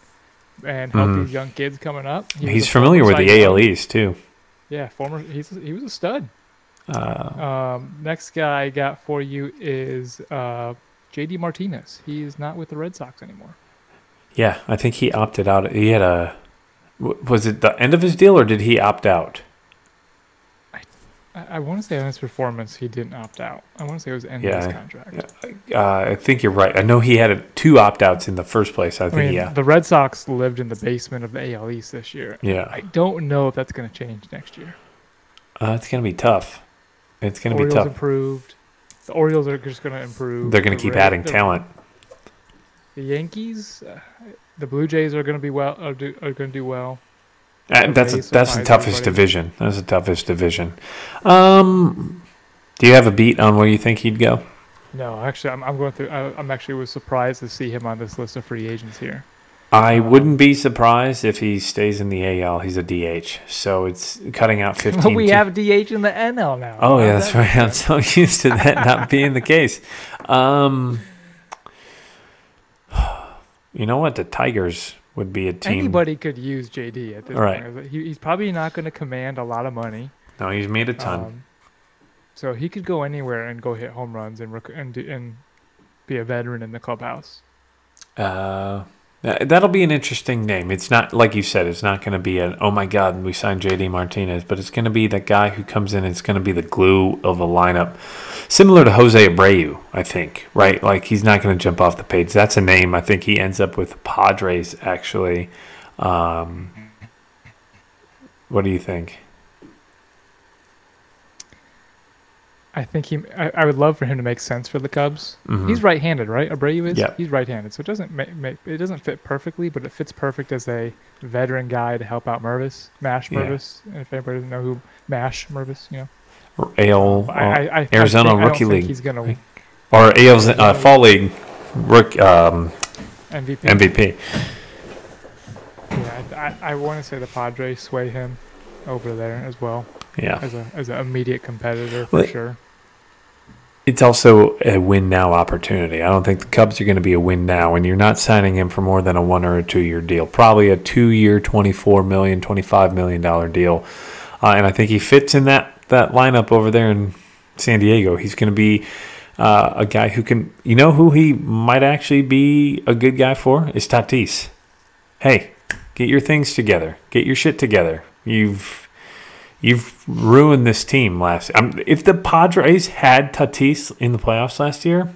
and help Mhm. these young kids coming up. He He's familiar with the AL East too. Yeah, former. He's he was a stud. Uh, Um, next guy I got for you is uh, JD Martinez. He is not with the Red Sox anymore. Yeah, I think he opted out. He had a Was it the end of his deal or did he opt out? I, I want to say on his performance, he didn't opt out. I want to say it was the end of his contract. Uh, I think you're right. I know he had a, two opt outs in the first place. I I think, mean, yeah. the Red Sox lived in the basement of the AL East this year. Yeah. I don't know if that's going to change next year. Uh, it's going to be tough. It's going to be Orioles tough. improved. The Orioles are just going to improve. They're going The to keep Ra- adding talent. The Yankees, uh, the Blue Jays are going to be well. Are, do, are going to do well. Uh, that's Rays that's the toughest everybody. division. That's the toughest division. Um, do you have a beat on where you think he'd go? No, actually, I'm, I'm going through. I, I'm actually was surprised to see him on this list of free agents here. I Um, wouldn't be surprised if he stays in the AL. He's a DH, so it's cutting out 15. we have DH in the NL now. Oh yeah, that's that right. I'm so used to that not being the case. Um, you know what? The Tigers would be a team. Anybody could use JD at this Right. point. He, he's probably not going to command a lot of money. No, he's made a ton. Um, so he could go anywhere and go hit home runs and rec- and, and be a veteran in the clubhouse. Uh, that- that'll be an interesting name. It's not like you said. It's not going to be an oh my god, we signed JD Martinez, but it's going to be that guy who comes in. and It's going to be the glue of a lineup, similar to Jose Abreu. I think right. Like he's not going to jump off the page. That's a name. I think he ends up with Padres actually. Um, what do you think? I think he. I, I would love for him to make sense for the Cubs. Mhm. He's right-handed, right? Abreu is. Yeah. He's right-handed, so it doesn't make, make it doesn't fit perfectly, but it fits perfect as a veteran guy to help out Mervis, Mash Yeah. Mervis. If anybody doesn't know who Mash Mervis, you know. AL I, I, I, Arizona I Rookie League. He's gonna or AL's uh, Fall League rook, um, MVP. MVP. Yeah, I, I, I want to say the Padres sway him over there as well Yeah. as a as an immediate competitor for Well, sure. It's also a win now opportunity. I don't think the Cubs are going to be a win now, and you're not signing him for more than a one or a two year deal. Probably a two year, $24 million, $25 million deal. Uh, and I think he fits in that, that lineup over there in San Diego. He's going to be uh, a guy who can, you know, who he might actually be a good guy for is Tatis. Hey, get your things together, get your shit together. You've You've ruined this team last. Um, if the Padres had Tatis in the playoffs last year,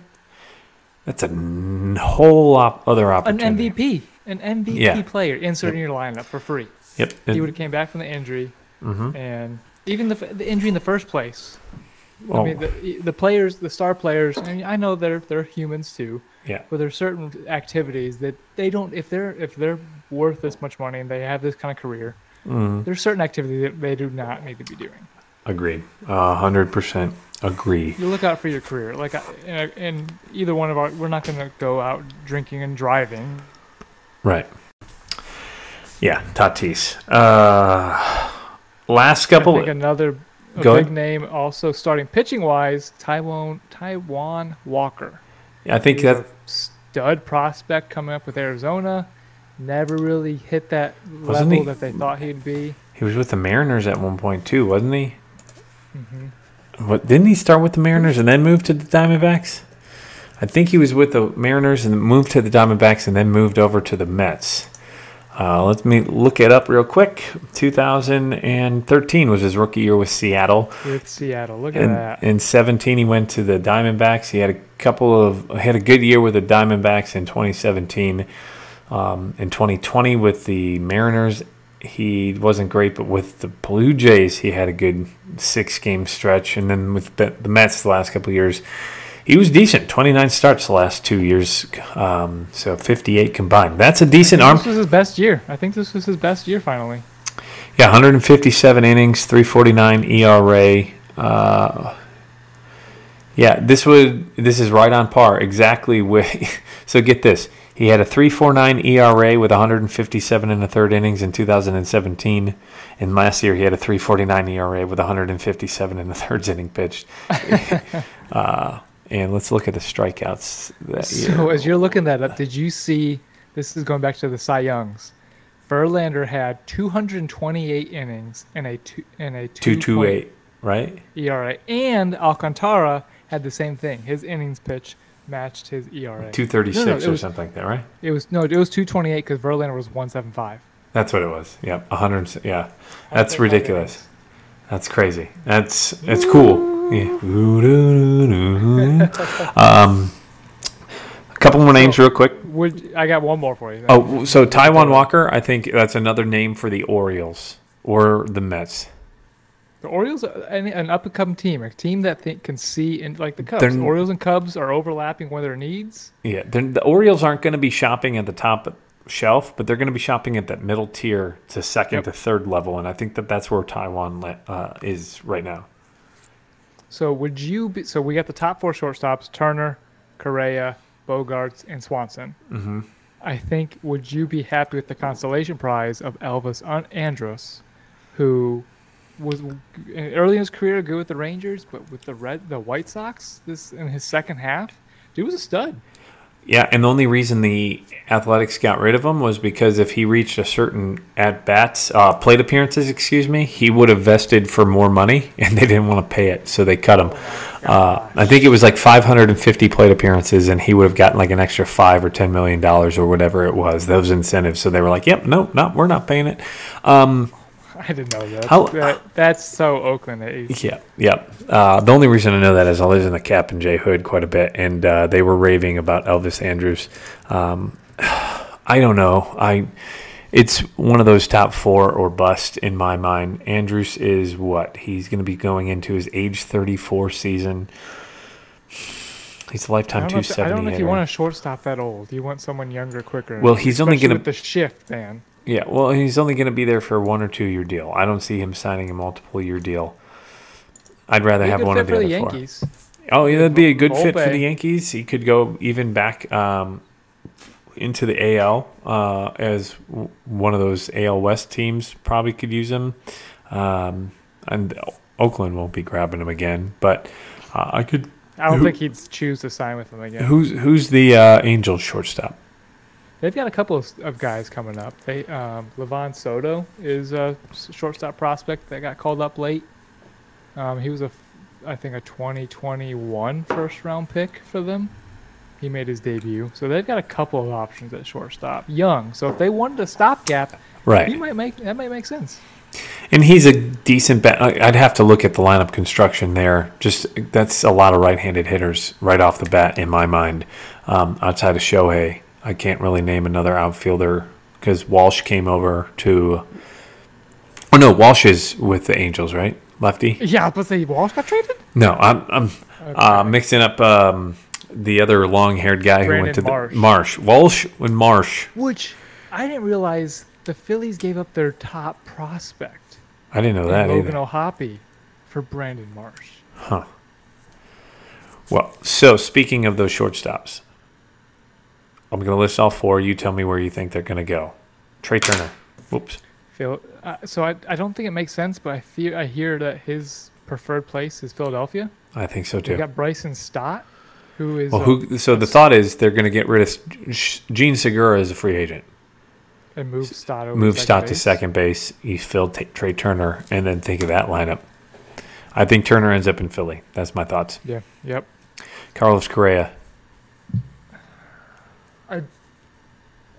that's a n- whole op- other opportunity. An. MVP. an MVP Yeah. player insert in your lineup for free. Yep. He would have came back from the injury, hmm and even the the injury in the first place. Oh. I mean, the, the players, the star players, and I know they're they're humans too. Yeah. But there's certain activities that they don't if they're if they're worth this much money and they have this kind of career, hmm there's certain activities that they do not need to be doing. Agreed. A hundred percent agree. You look out for your career. Like, I- in, in either one of our, we're not going to go out drinking and driving. Right. Yeah, Tatis. Uh, last couple. I think another Go big ahead. name also starting pitching wise, Taijuan Taijuan Walker. Yeah, I think that stud prospect coming up with Arizona. Never really hit that level he- that they thought he'd be. he was with the Mariners at one point too, wasn't he? hmm What didn't he start with the Mariners and then move to the Diamondbacks? I think he was with the Mariners and moved to the Diamondbacks and then moved over to the Mets. Uh, let me look it up real quick. 2013 was his rookie year with Seattle. With Seattle, look at In, that. in 17, he went to the Diamondbacks. He had a couple of had a good year with the Diamondbacks in 2017. Um, in 2020 with the Mariners, he wasn't great, but with the Blue Jays, he had a good six game stretch. And then with the, the Mets, the last couple of years, he was decent. 29 starts the last two years, um, so 58 combined. That's a decent arm. This was his best year. I think this was his best year finally. Yeah, 157 innings, 349 ERA. Uh, yeah, this would this is right on par exactly with. so get this, he had a 3.49 ERA with 157 in the third innings in 2017, and last year he had a 3.49 ERA with 157 in the third inning pitched. uh, and let's look at the strikeouts that year. So as you're looking that up, did you see? This is going back to the Cy Youngs. Verlander had 228 innings and a two and a Two 2.8 right? ERA, and Alcantara had the same thing. His innings pitch matched his ERA. Two thirty six No, no, or was- something like that, right? It was no, it was 228 because Verlander was 175. That's what it was. Yep, 100. Yeah, that's ridiculous. That's crazy. That's it's cool. Yeah. um, a couple more names, real quick. Would I got one more for you? Oh, so Taijuan Walker. I think that's another name for the Orioles or the Mets. The Orioles, are an, an up and coming team, a team that think, can see in like the Cubs. They're- The Orioles and Cubs are overlapping with their needs. Yeah, the Orioles aren't going to be shopping at the top shelf, but they're going to be shopping at that middle tier to second Yep. to third level, and I think that that's where Taijuan uh, is right now. So would you be? So we got the top four shortstops: Turner, Correa, Bogaerts, and Swanson. hmm I think would you be happy with the consolation prize of Elvis An- Andrus, who was early in his career good with the Rangers, but with the red the White Sox this in his second half, dude was a stud. Yeah, and the only reason the Athletics got rid of him was because if he reached a certain at bats, uh, plate appearances, excuse me, he would have vested for more money, and they didn't want to pay it, so they cut him. Uh, I think it was like 550 plate appearances, and he would have gotten like an extra five or ten million dollars or whatever it was. Those incentives, so they were like, "Yep, no, no, we're not paying it." Um, I didn't know that. How- that that's so Oakland. that Yeah, yeah. Uh, the only reason I know that is I listen to Cap and Jay Hood quite a bit, and uh, they were raving about Elvis Andrus. Um, I don't know. I it's one of those top four or bust in my mind. Andrus is what he's going to be going into his age thirty four season. He's a lifetime two if, I don't know if you want a shortstop that old. You want someone younger, quicker. Well, he's only gonna- with the shift, man. Yeah, well, he's only going to be there for a one or two year deal. I don't see him signing a multiple year deal. I'd rather have one of for the the other four. Yankees. Oh, yeah, that'd be a good fit for the Yankees. He could go even back um, into the AL uh, as w- one of those AL West teams. Probably could use him, um, and Oakland won't be grabbing him again. But uh, I could. I don't Who- think he'd choose to sign with them again. Who's who's the uh, Angels shortstop? They've got a couple of, of guys coming up. They um, Livan Soto is a shortstop prospect that got called up late. Um, he was a, I think a 2021 first round pick for them. He made his debut, so they've got a couple of options at shortstop. Young, so if they wanted a stopgap, he Right, might make that might make sense. and he's a decent bat. I'd have to look at the lineup construction there. Just that's a lot of right-handed hitters right off the bat in my mind. Um, outside of Shohei, I can't really name another outfielder because Walsh came over to. Oh no, Walsh is with the Angels, right? Lefty. Yeah, but say Walsh got traded. No, I'm I'm uh, mixing up um, the other long-haired guy who went to Brandon the Marsh. Walsh and Marsh. Which I didn't realize the Phillies gave up their top prospect, I didn't know that Logan either. O'Hoppe, for Brandon Marsh. Huh. Well, so speaking of those shortstops, I'm going to list all four. You tell me where you think they're going to go. Trea Turner. Whoops. Phil, uh, so I, I don't think it makes sense, but I fear I hear that his preferred place is Philadelphia. I think so They too. got Bryson Stott, who is Well, who? So the thought is they're going to get rid of Jean Segura as a free agent. and move Stott over Move to Stott to second base. You fill t- Trea Turner, and then think of that lineup. I think Turner ends up in Philly. That's my thoughts. Yeah. Yep. Carlos Correa.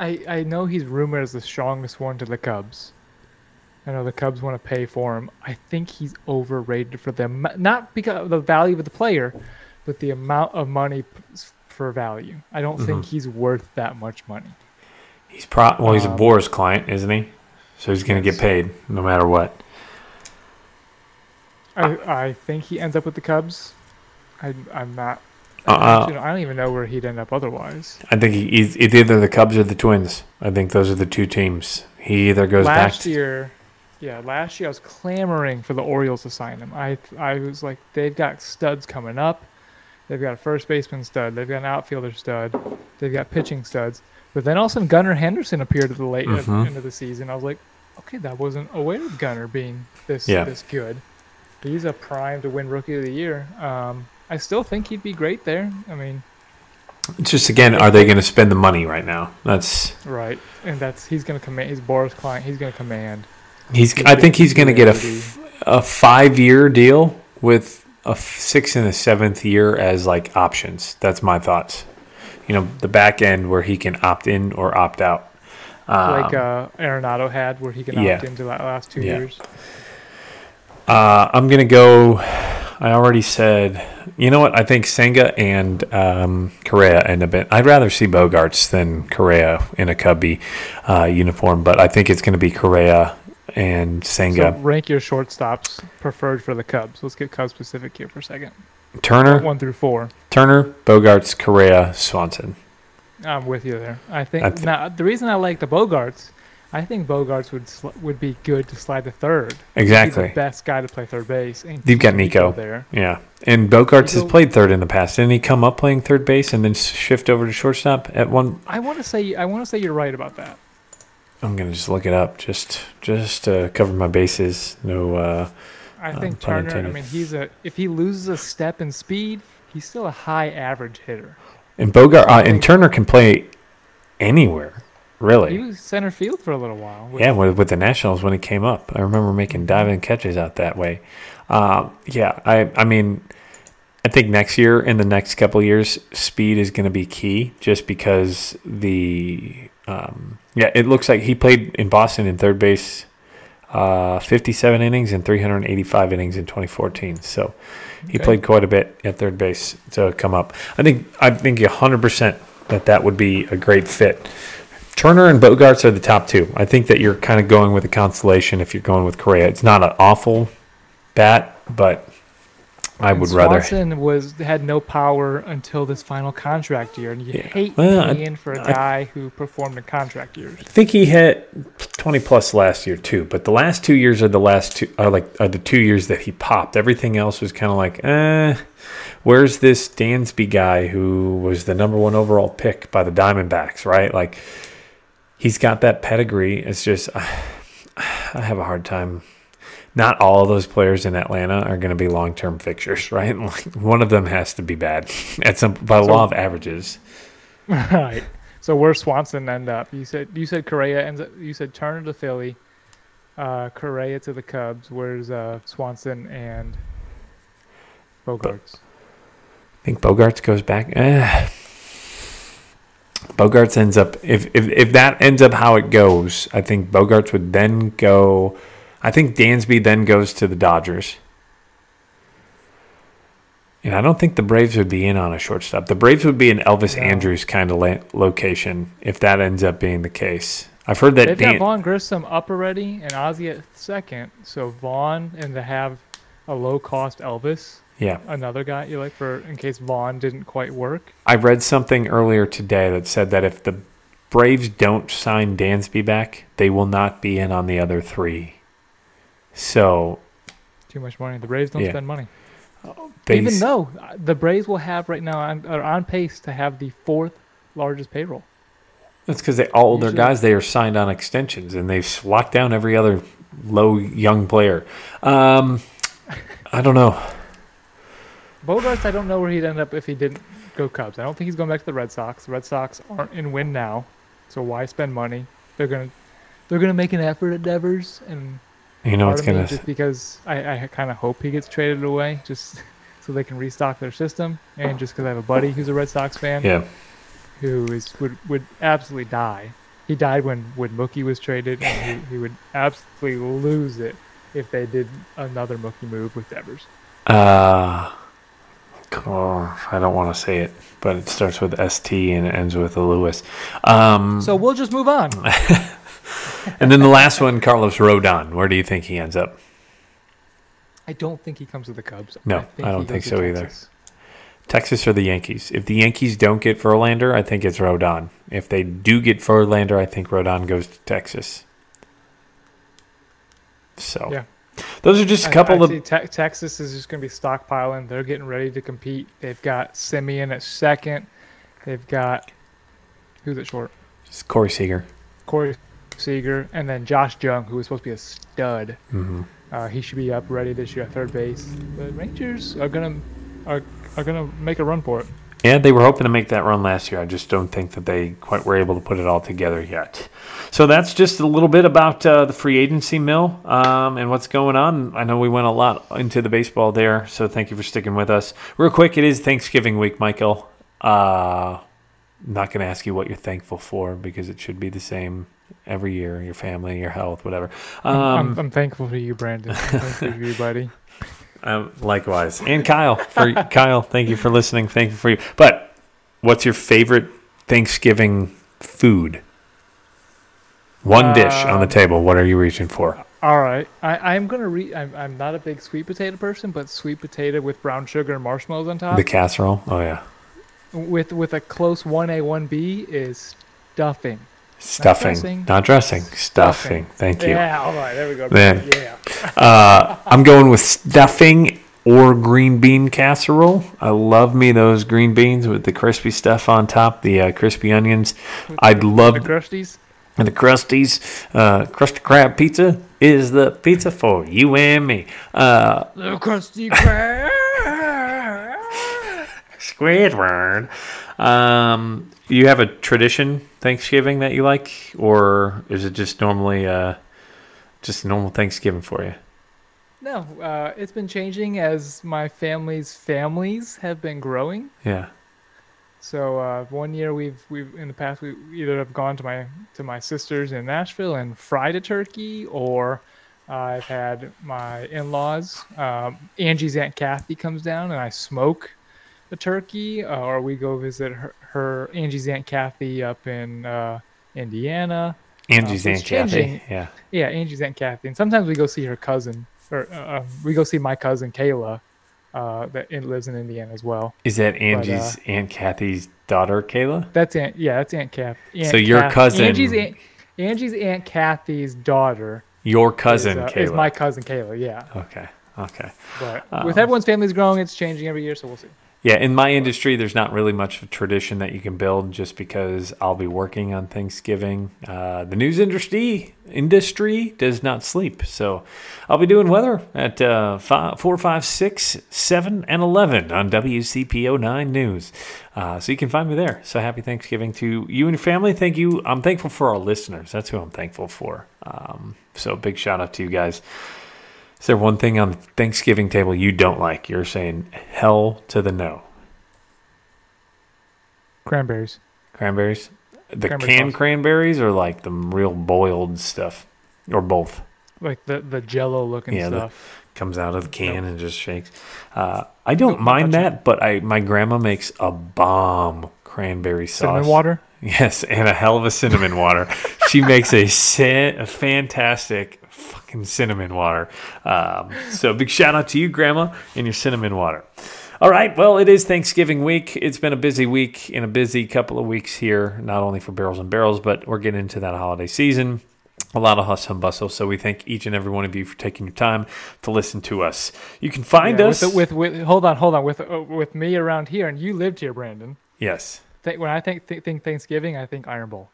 I, I know he's rumored as the strongest one to the Cubs. I know the Cubs want to pay for him. I think he's overrated for them, not because of the value of the player, but the amount of money for value. I don't Mm-hmm. think he's worth that much money. He's pro. Well, he's a Um, Boras client, isn't he? So he's going to get paid no matter what. I I think he ends up with the Cubs. I I'm not. Uh, I don't even know where he'd end up otherwise. I think he, he's it's either the Cubs or the Twins. I think those are the two teams. He either goes back. last year, yeah, last year I was clamoring for the Orioles to sign him. I I was like, they've got studs coming up. They've got a first baseman stud. They've got an outfielder stud. They've got pitching studs. But then all of a sudden, Gunnar Henderson appeared at the late at the Mhm. end of the season. I was like, okay, that wasn't aware of Gunnar being this Yeah. this good. He's a prime to win Rookie of the Year. Um, I still think he'd be great there. I mean, It's just again, are they going to spend the money right now? That's right, and that's he's gonna command. He's Boras client. He's gonna command. he's. He's I think he's going to get a, gonna f- a five year deal with a sixth and a seventh year as like options. That's my thoughts. You know, the back end where he can opt in or opt out. like Um, uh, Arenado had, where he can yeah. opt into that last two Yeah. years. Uh, I'm gonna go. I already said. You know what? I think Senga and um, Correa end up. In, I'd rather see Bogaerts than Correa in a Cubby uh, uniform, but I think it's going to be Correa and So Senga. rank your shortstops preferred for the Cubs. Let's get Cubs specific here for a second. Turner, One through four. Turner, Bogaerts, Correa, Swanson. I'm with you there. I think I thi- now the reason I like the Bogaerts, I think Bogaerts would sl- would be good to slide to third. Exactly. the best guy to play third base. And You've got Nico. there. Yeah, and Bogaerts has played third in the past. Didn't he come up playing third base and then shift over to shortstop at one? I want to say I want to say you're right about that. I'm gonna just look it up just just to cover my bases. No. Uh, I Um, think pun Turner. I mean, he's a if he loses a step in speed, he's still a high average hitter. And Bogart uh, and Turner can play anywhere, He was center field for a little while. with- Yeah, with, with the Nationals when he came up, I remember making diving catches out that way. Um, yeah, I I mean, I think next year in the next couple of years, speed is going to be key, just because the um, yeah, it looks like he played in Boston in third base. Uh, 57 innings and 385 innings in 2014. So he Okay. played quite a bit at third base to come up. I think I think 100% that that would be a great fit. Turner and Bogaerts are the top two. I think that you're kind of going with a constellation if you're going with Correa. It's not an awful bat, but I And would rather. Swanson was had no power until this final contract year, and you Yeah. hate Well, I- for a I- guy who performed in contract years. I think he hit 20 plus last year too, but the last two years are the last two are like are the two years that he popped. Everything else was kind of like, eh. Where's this Dansby guy who was the number one overall pick by the Diamondbacks? Right, like he's got that pedigree. It's just I have a hard time. Not all of those players in Atlanta are going to be long term fixtures, right? Like one of them has to be bad at some by So- law of averages. right. So where's Swanson end up? You said you said Correa ends up. You said Turner to Philly, uh, Correa to the Cubs. Where's uh, Swanson and Bogaerts? I think Bogaerts goes back. Eh. Bogaerts ends up if, if if that ends up how it goes, I think Bogaerts would then go. I think Dansby then goes to the Dodgers, And I don't think the Braves would be in on a shortstop. The Braves would be an Elvis No. Andrus kind of la- location if that ends up being the case. I've heard that They've Dan- got Vaughn Grissom up already and Ozzie at second. So Vaughn and to have a low cost Elvis, yeah. another guy you like for in case Vaughn didn't quite work. I read something earlier today that said that if the Braves don't sign Dansby back, they will not be in on the other three. So Too much money. The Braves don't Yeah. spend money. they Even though uh, the Braves will have right now on, are on pace to have the fourth largest payroll. that's because they all their guys they are signed on extensions and they've locked down every other low young player. Um, I don't know. Bogaerts, I don't know where he'd end up if he didn't go Cubs. I don't think he's going back to the Red Sox. The Red Sox aren't in win now, so why spend money? They're gonna they're gonna make an effort at Devers, and You know what's gonna just because I, I kind of hope he gets traded away, just so they can restock their system, and just because I have a buddy who's a Red Sox fan yeah. who is would would absolutely die. He died when when Mookie was traded, and he, he would absolutely lose it if they did another Mookie move with Devers. Uh, oh, I don't want to say it, but it starts with ST and it ends with a Lewis. Um, So we'll just move on. and then the last one, Carlos Rodon. Where do you think he ends up? I don't think he comes to the Cubs. No, think I don't think so either. Texas. Texas or the Yankees? If the Yankees don't get Verlander, I think it's Rodon. If they do get Verlander, I think Rodon goes to Texas. So, Yeah. Those are just a couple I of Te- Texas is just going to be stockpiling. They're getting ready to compete. They've got Semien at second. They've got who's at short? It's Corey Seager. Corey Seager, and then Josh Jung, who was supposed to be a stud. hmm Uh, he should be up ready this year at third base. The Rangers are gonna are are gonna make a run for it. Yeah, they were hoping to make that run last year. I just don't think that they quite were able to put it all together yet. So that's just a little bit about uh, the free agency mill um, and what's going on. I know we went a lot into the baseball there, so thank you for sticking with us. Real quick, it is Thanksgiving week, Michael. Uh, not going to ask you what you're thankful for because it should be the same every year your family, your health, whatever. I'm, Um, I'm, I'm thankful for you, Brandon. For you, buddy. Um, likewise, and Kyle. For Kyle, thank you for listening. Thank you for you. But what's your favorite Thanksgiving food? One dish on the Um, table. What are you reaching for? All right, I, I'm gonna read. I'm, I'm not a big sweet potato person, but sweet potato with brown sugar and marshmallows on top, The casserole. Oh yeah, with with a close one A one B is stuffing. Stuffing, dressing. not dressing. Stuffing. Thank you. Yeah, all right, there we go. Man. Yeah, Uh, I'm going with stuffing or green bean casserole. I love me those green beans with the crispy stuff on top, the uh, crispy onions. I'd love the crusties. And the crusties, uh, Krusty Krab pizza is the pizza for you and me. Uh, The crusty crab. Squidward. Um, you have a tradition Thanksgiving that you like, or is it just normally uh, just normal Thanksgiving for you? no, uh, it's been changing as my family's families have been growing. Yeah. So uh, one year we've we've in the past we either have gone to my to my sisters in Nashville and fried a turkey, or I've had my in-laws. Um, Angie's aunt Kathy comes down and I smoke turkey, uh, or we go visit her, her Angie's aunt Kathy up in uh, Indiana. Angie's Uh, Aunt Kathy. Yeah. Yeah, Angie's aunt Kathy, and sometimes we go see her cousin, or uh, um, we go see my cousin Kayla, uh, that lives in Indiana as well. Is that Angie's Aunt Kathy's daughter, Kayla? That's Aunt. Yeah, that's Aunt Kathy. Aunt So your Kath- cousin- Angie's aunt, Angie's Aunt Kathy's daughter Your cousin, is, uh, Kayla. is my cousin Kayla. Yeah, okay. Okay. but Um, with everyone's families growing, it's changing every year, so we'll see. Yeah, in my industry, there's not really much of a tradition that you can build just because I'll be working on Thanksgiving. Uh, the news industry industry does not sleep, so I'll be doing weather at uh, five, four, five, six, seven, and eleven on WCPO nine News. Uh, so you can find me there. So happy Thanksgiving to you and your family. Thank you. I'm thankful for our listeners. That's who I'm thankful for. Um, so big shout out to you guys. Is there one thing on the Thanksgiving table you don't like? You're saying hell to the no. Cranberries. Cranberries? The Cranberry canned sauce. cranberries or like the real boiled stuff? Or both? Like the the Jello looking Yeah, the- comes out of the can and just shakes. Uh, I don't Nope, mind that, but I my grandma makes a bomb cranberry sauce. Cinnamon water. Yes, and a hell of a cinnamon water. She makes a, sin- a fantastic fucking cinnamon water. Um, so big shout out to you, Grandma, and your cinnamon water. All right, well, it is Thanksgiving week. It's been a busy week and a busy couple of weeks here, not only for Barrels and Barrels, but we're getting into that holiday season. A lot of hustle and bustle. So we thank each and every one of you for taking your time to listen to us. You can find Yeah, us. with, with with hold on, hold on. With uh, with me around here, and you lived here, Brandon. yes. Th- when I think th- think Thanksgiving, I think Iron Bowl.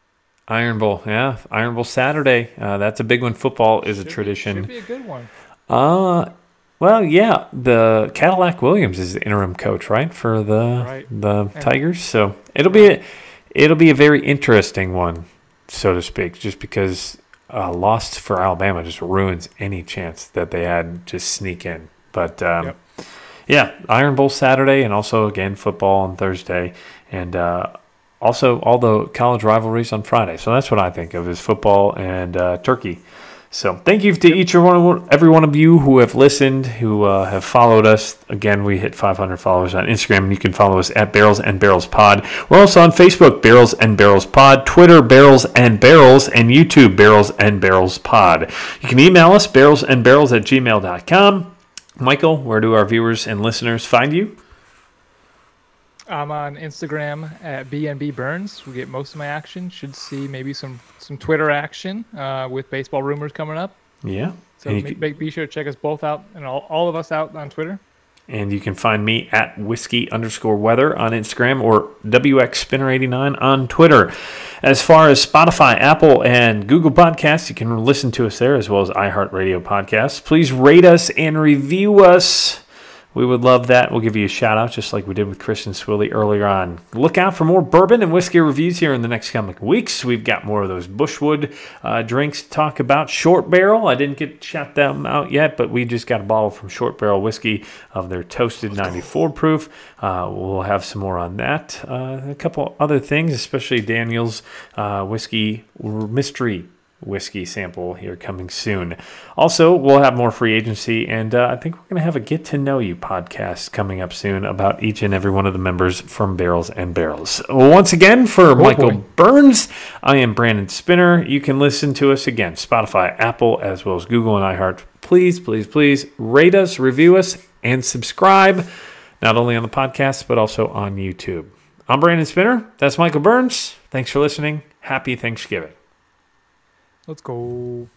Iron Bowl, yeah, Iron Bowl Saturday. Uh, that's a big one. Football is a Should be- tradition. Should be a good one. Uh well, yeah. The Cadillac Williams is the interim coach, right, for the Right. the And- Tigers. So it'll be a, it'll be a very interesting one, so to speak, just because a loss for Alabama just ruins any chance that they had to sneak in. But um, Yep. yeah, Iron Bowl Saturday, and also again football on Thursday, and uh, also all the college rivalries on Friday. So that's what I think of is football and uh, turkey. So thank you to each and one, every one of you who have listened, who uh, have followed us. Again, we hit 500 followers on Instagram, you can follow us at Barrels and Barrels Pod. We're also on Facebook, Barrels and Barrels Pod, Twitter, Barrels and Barrels, and YouTube, Barrels and Barrels Pod. You can email us, barrels and barrels at gmail.com. Michael, where do our viewers and listeners find you? I'm on Instagram at BNB Burns. We get most of my action. Should see maybe some some Twitter action uh, with baseball rumors coming up. Yeah. So And you ma- can- make, be sure to check us both out and all, all of us out on Twitter. And you can find me at whiskey underscore weather on Instagram or WXSpinner89 on Twitter. As far as Spotify, Apple, and Google Podcasts, you can listen to us there as well as iHeartRadio podcasts. Please rate us and review us. We would love that. We'll give you a shout out just like we did with Christian Swilly earlier on. Look out for more bourbon and whiskey reviews here in the next coming weeks. We've got more of those Bushwood uh, drinks to talk about. Short Barrel, I didn't get shout them out yet, but we just got a bottle from Short Barrel Whiskey of their Toasted 94 proof. Uh, we'll have some more on that. Uh, a couple other things, especially Daniel's uh, Whiskey Mystery whiskey sample here coming soon. Also, we'll have more free agency, and uh, I think we're going to have a get to know you podcast coming up soon about each and every one of the members from Barrels and Barrels. Once again, for Michael boy. Burns, I am Brandon Spinner. You can listen to us again, Spotify, Apple, as well as Google and iHeart. Please, please, please rate us, review us, and subscribe, not only on the podcast, but also on YouTube. I'm Brandon Spinner. That's Michael Burns. Thanks for listening. Happy Thanksgiving. Let's go.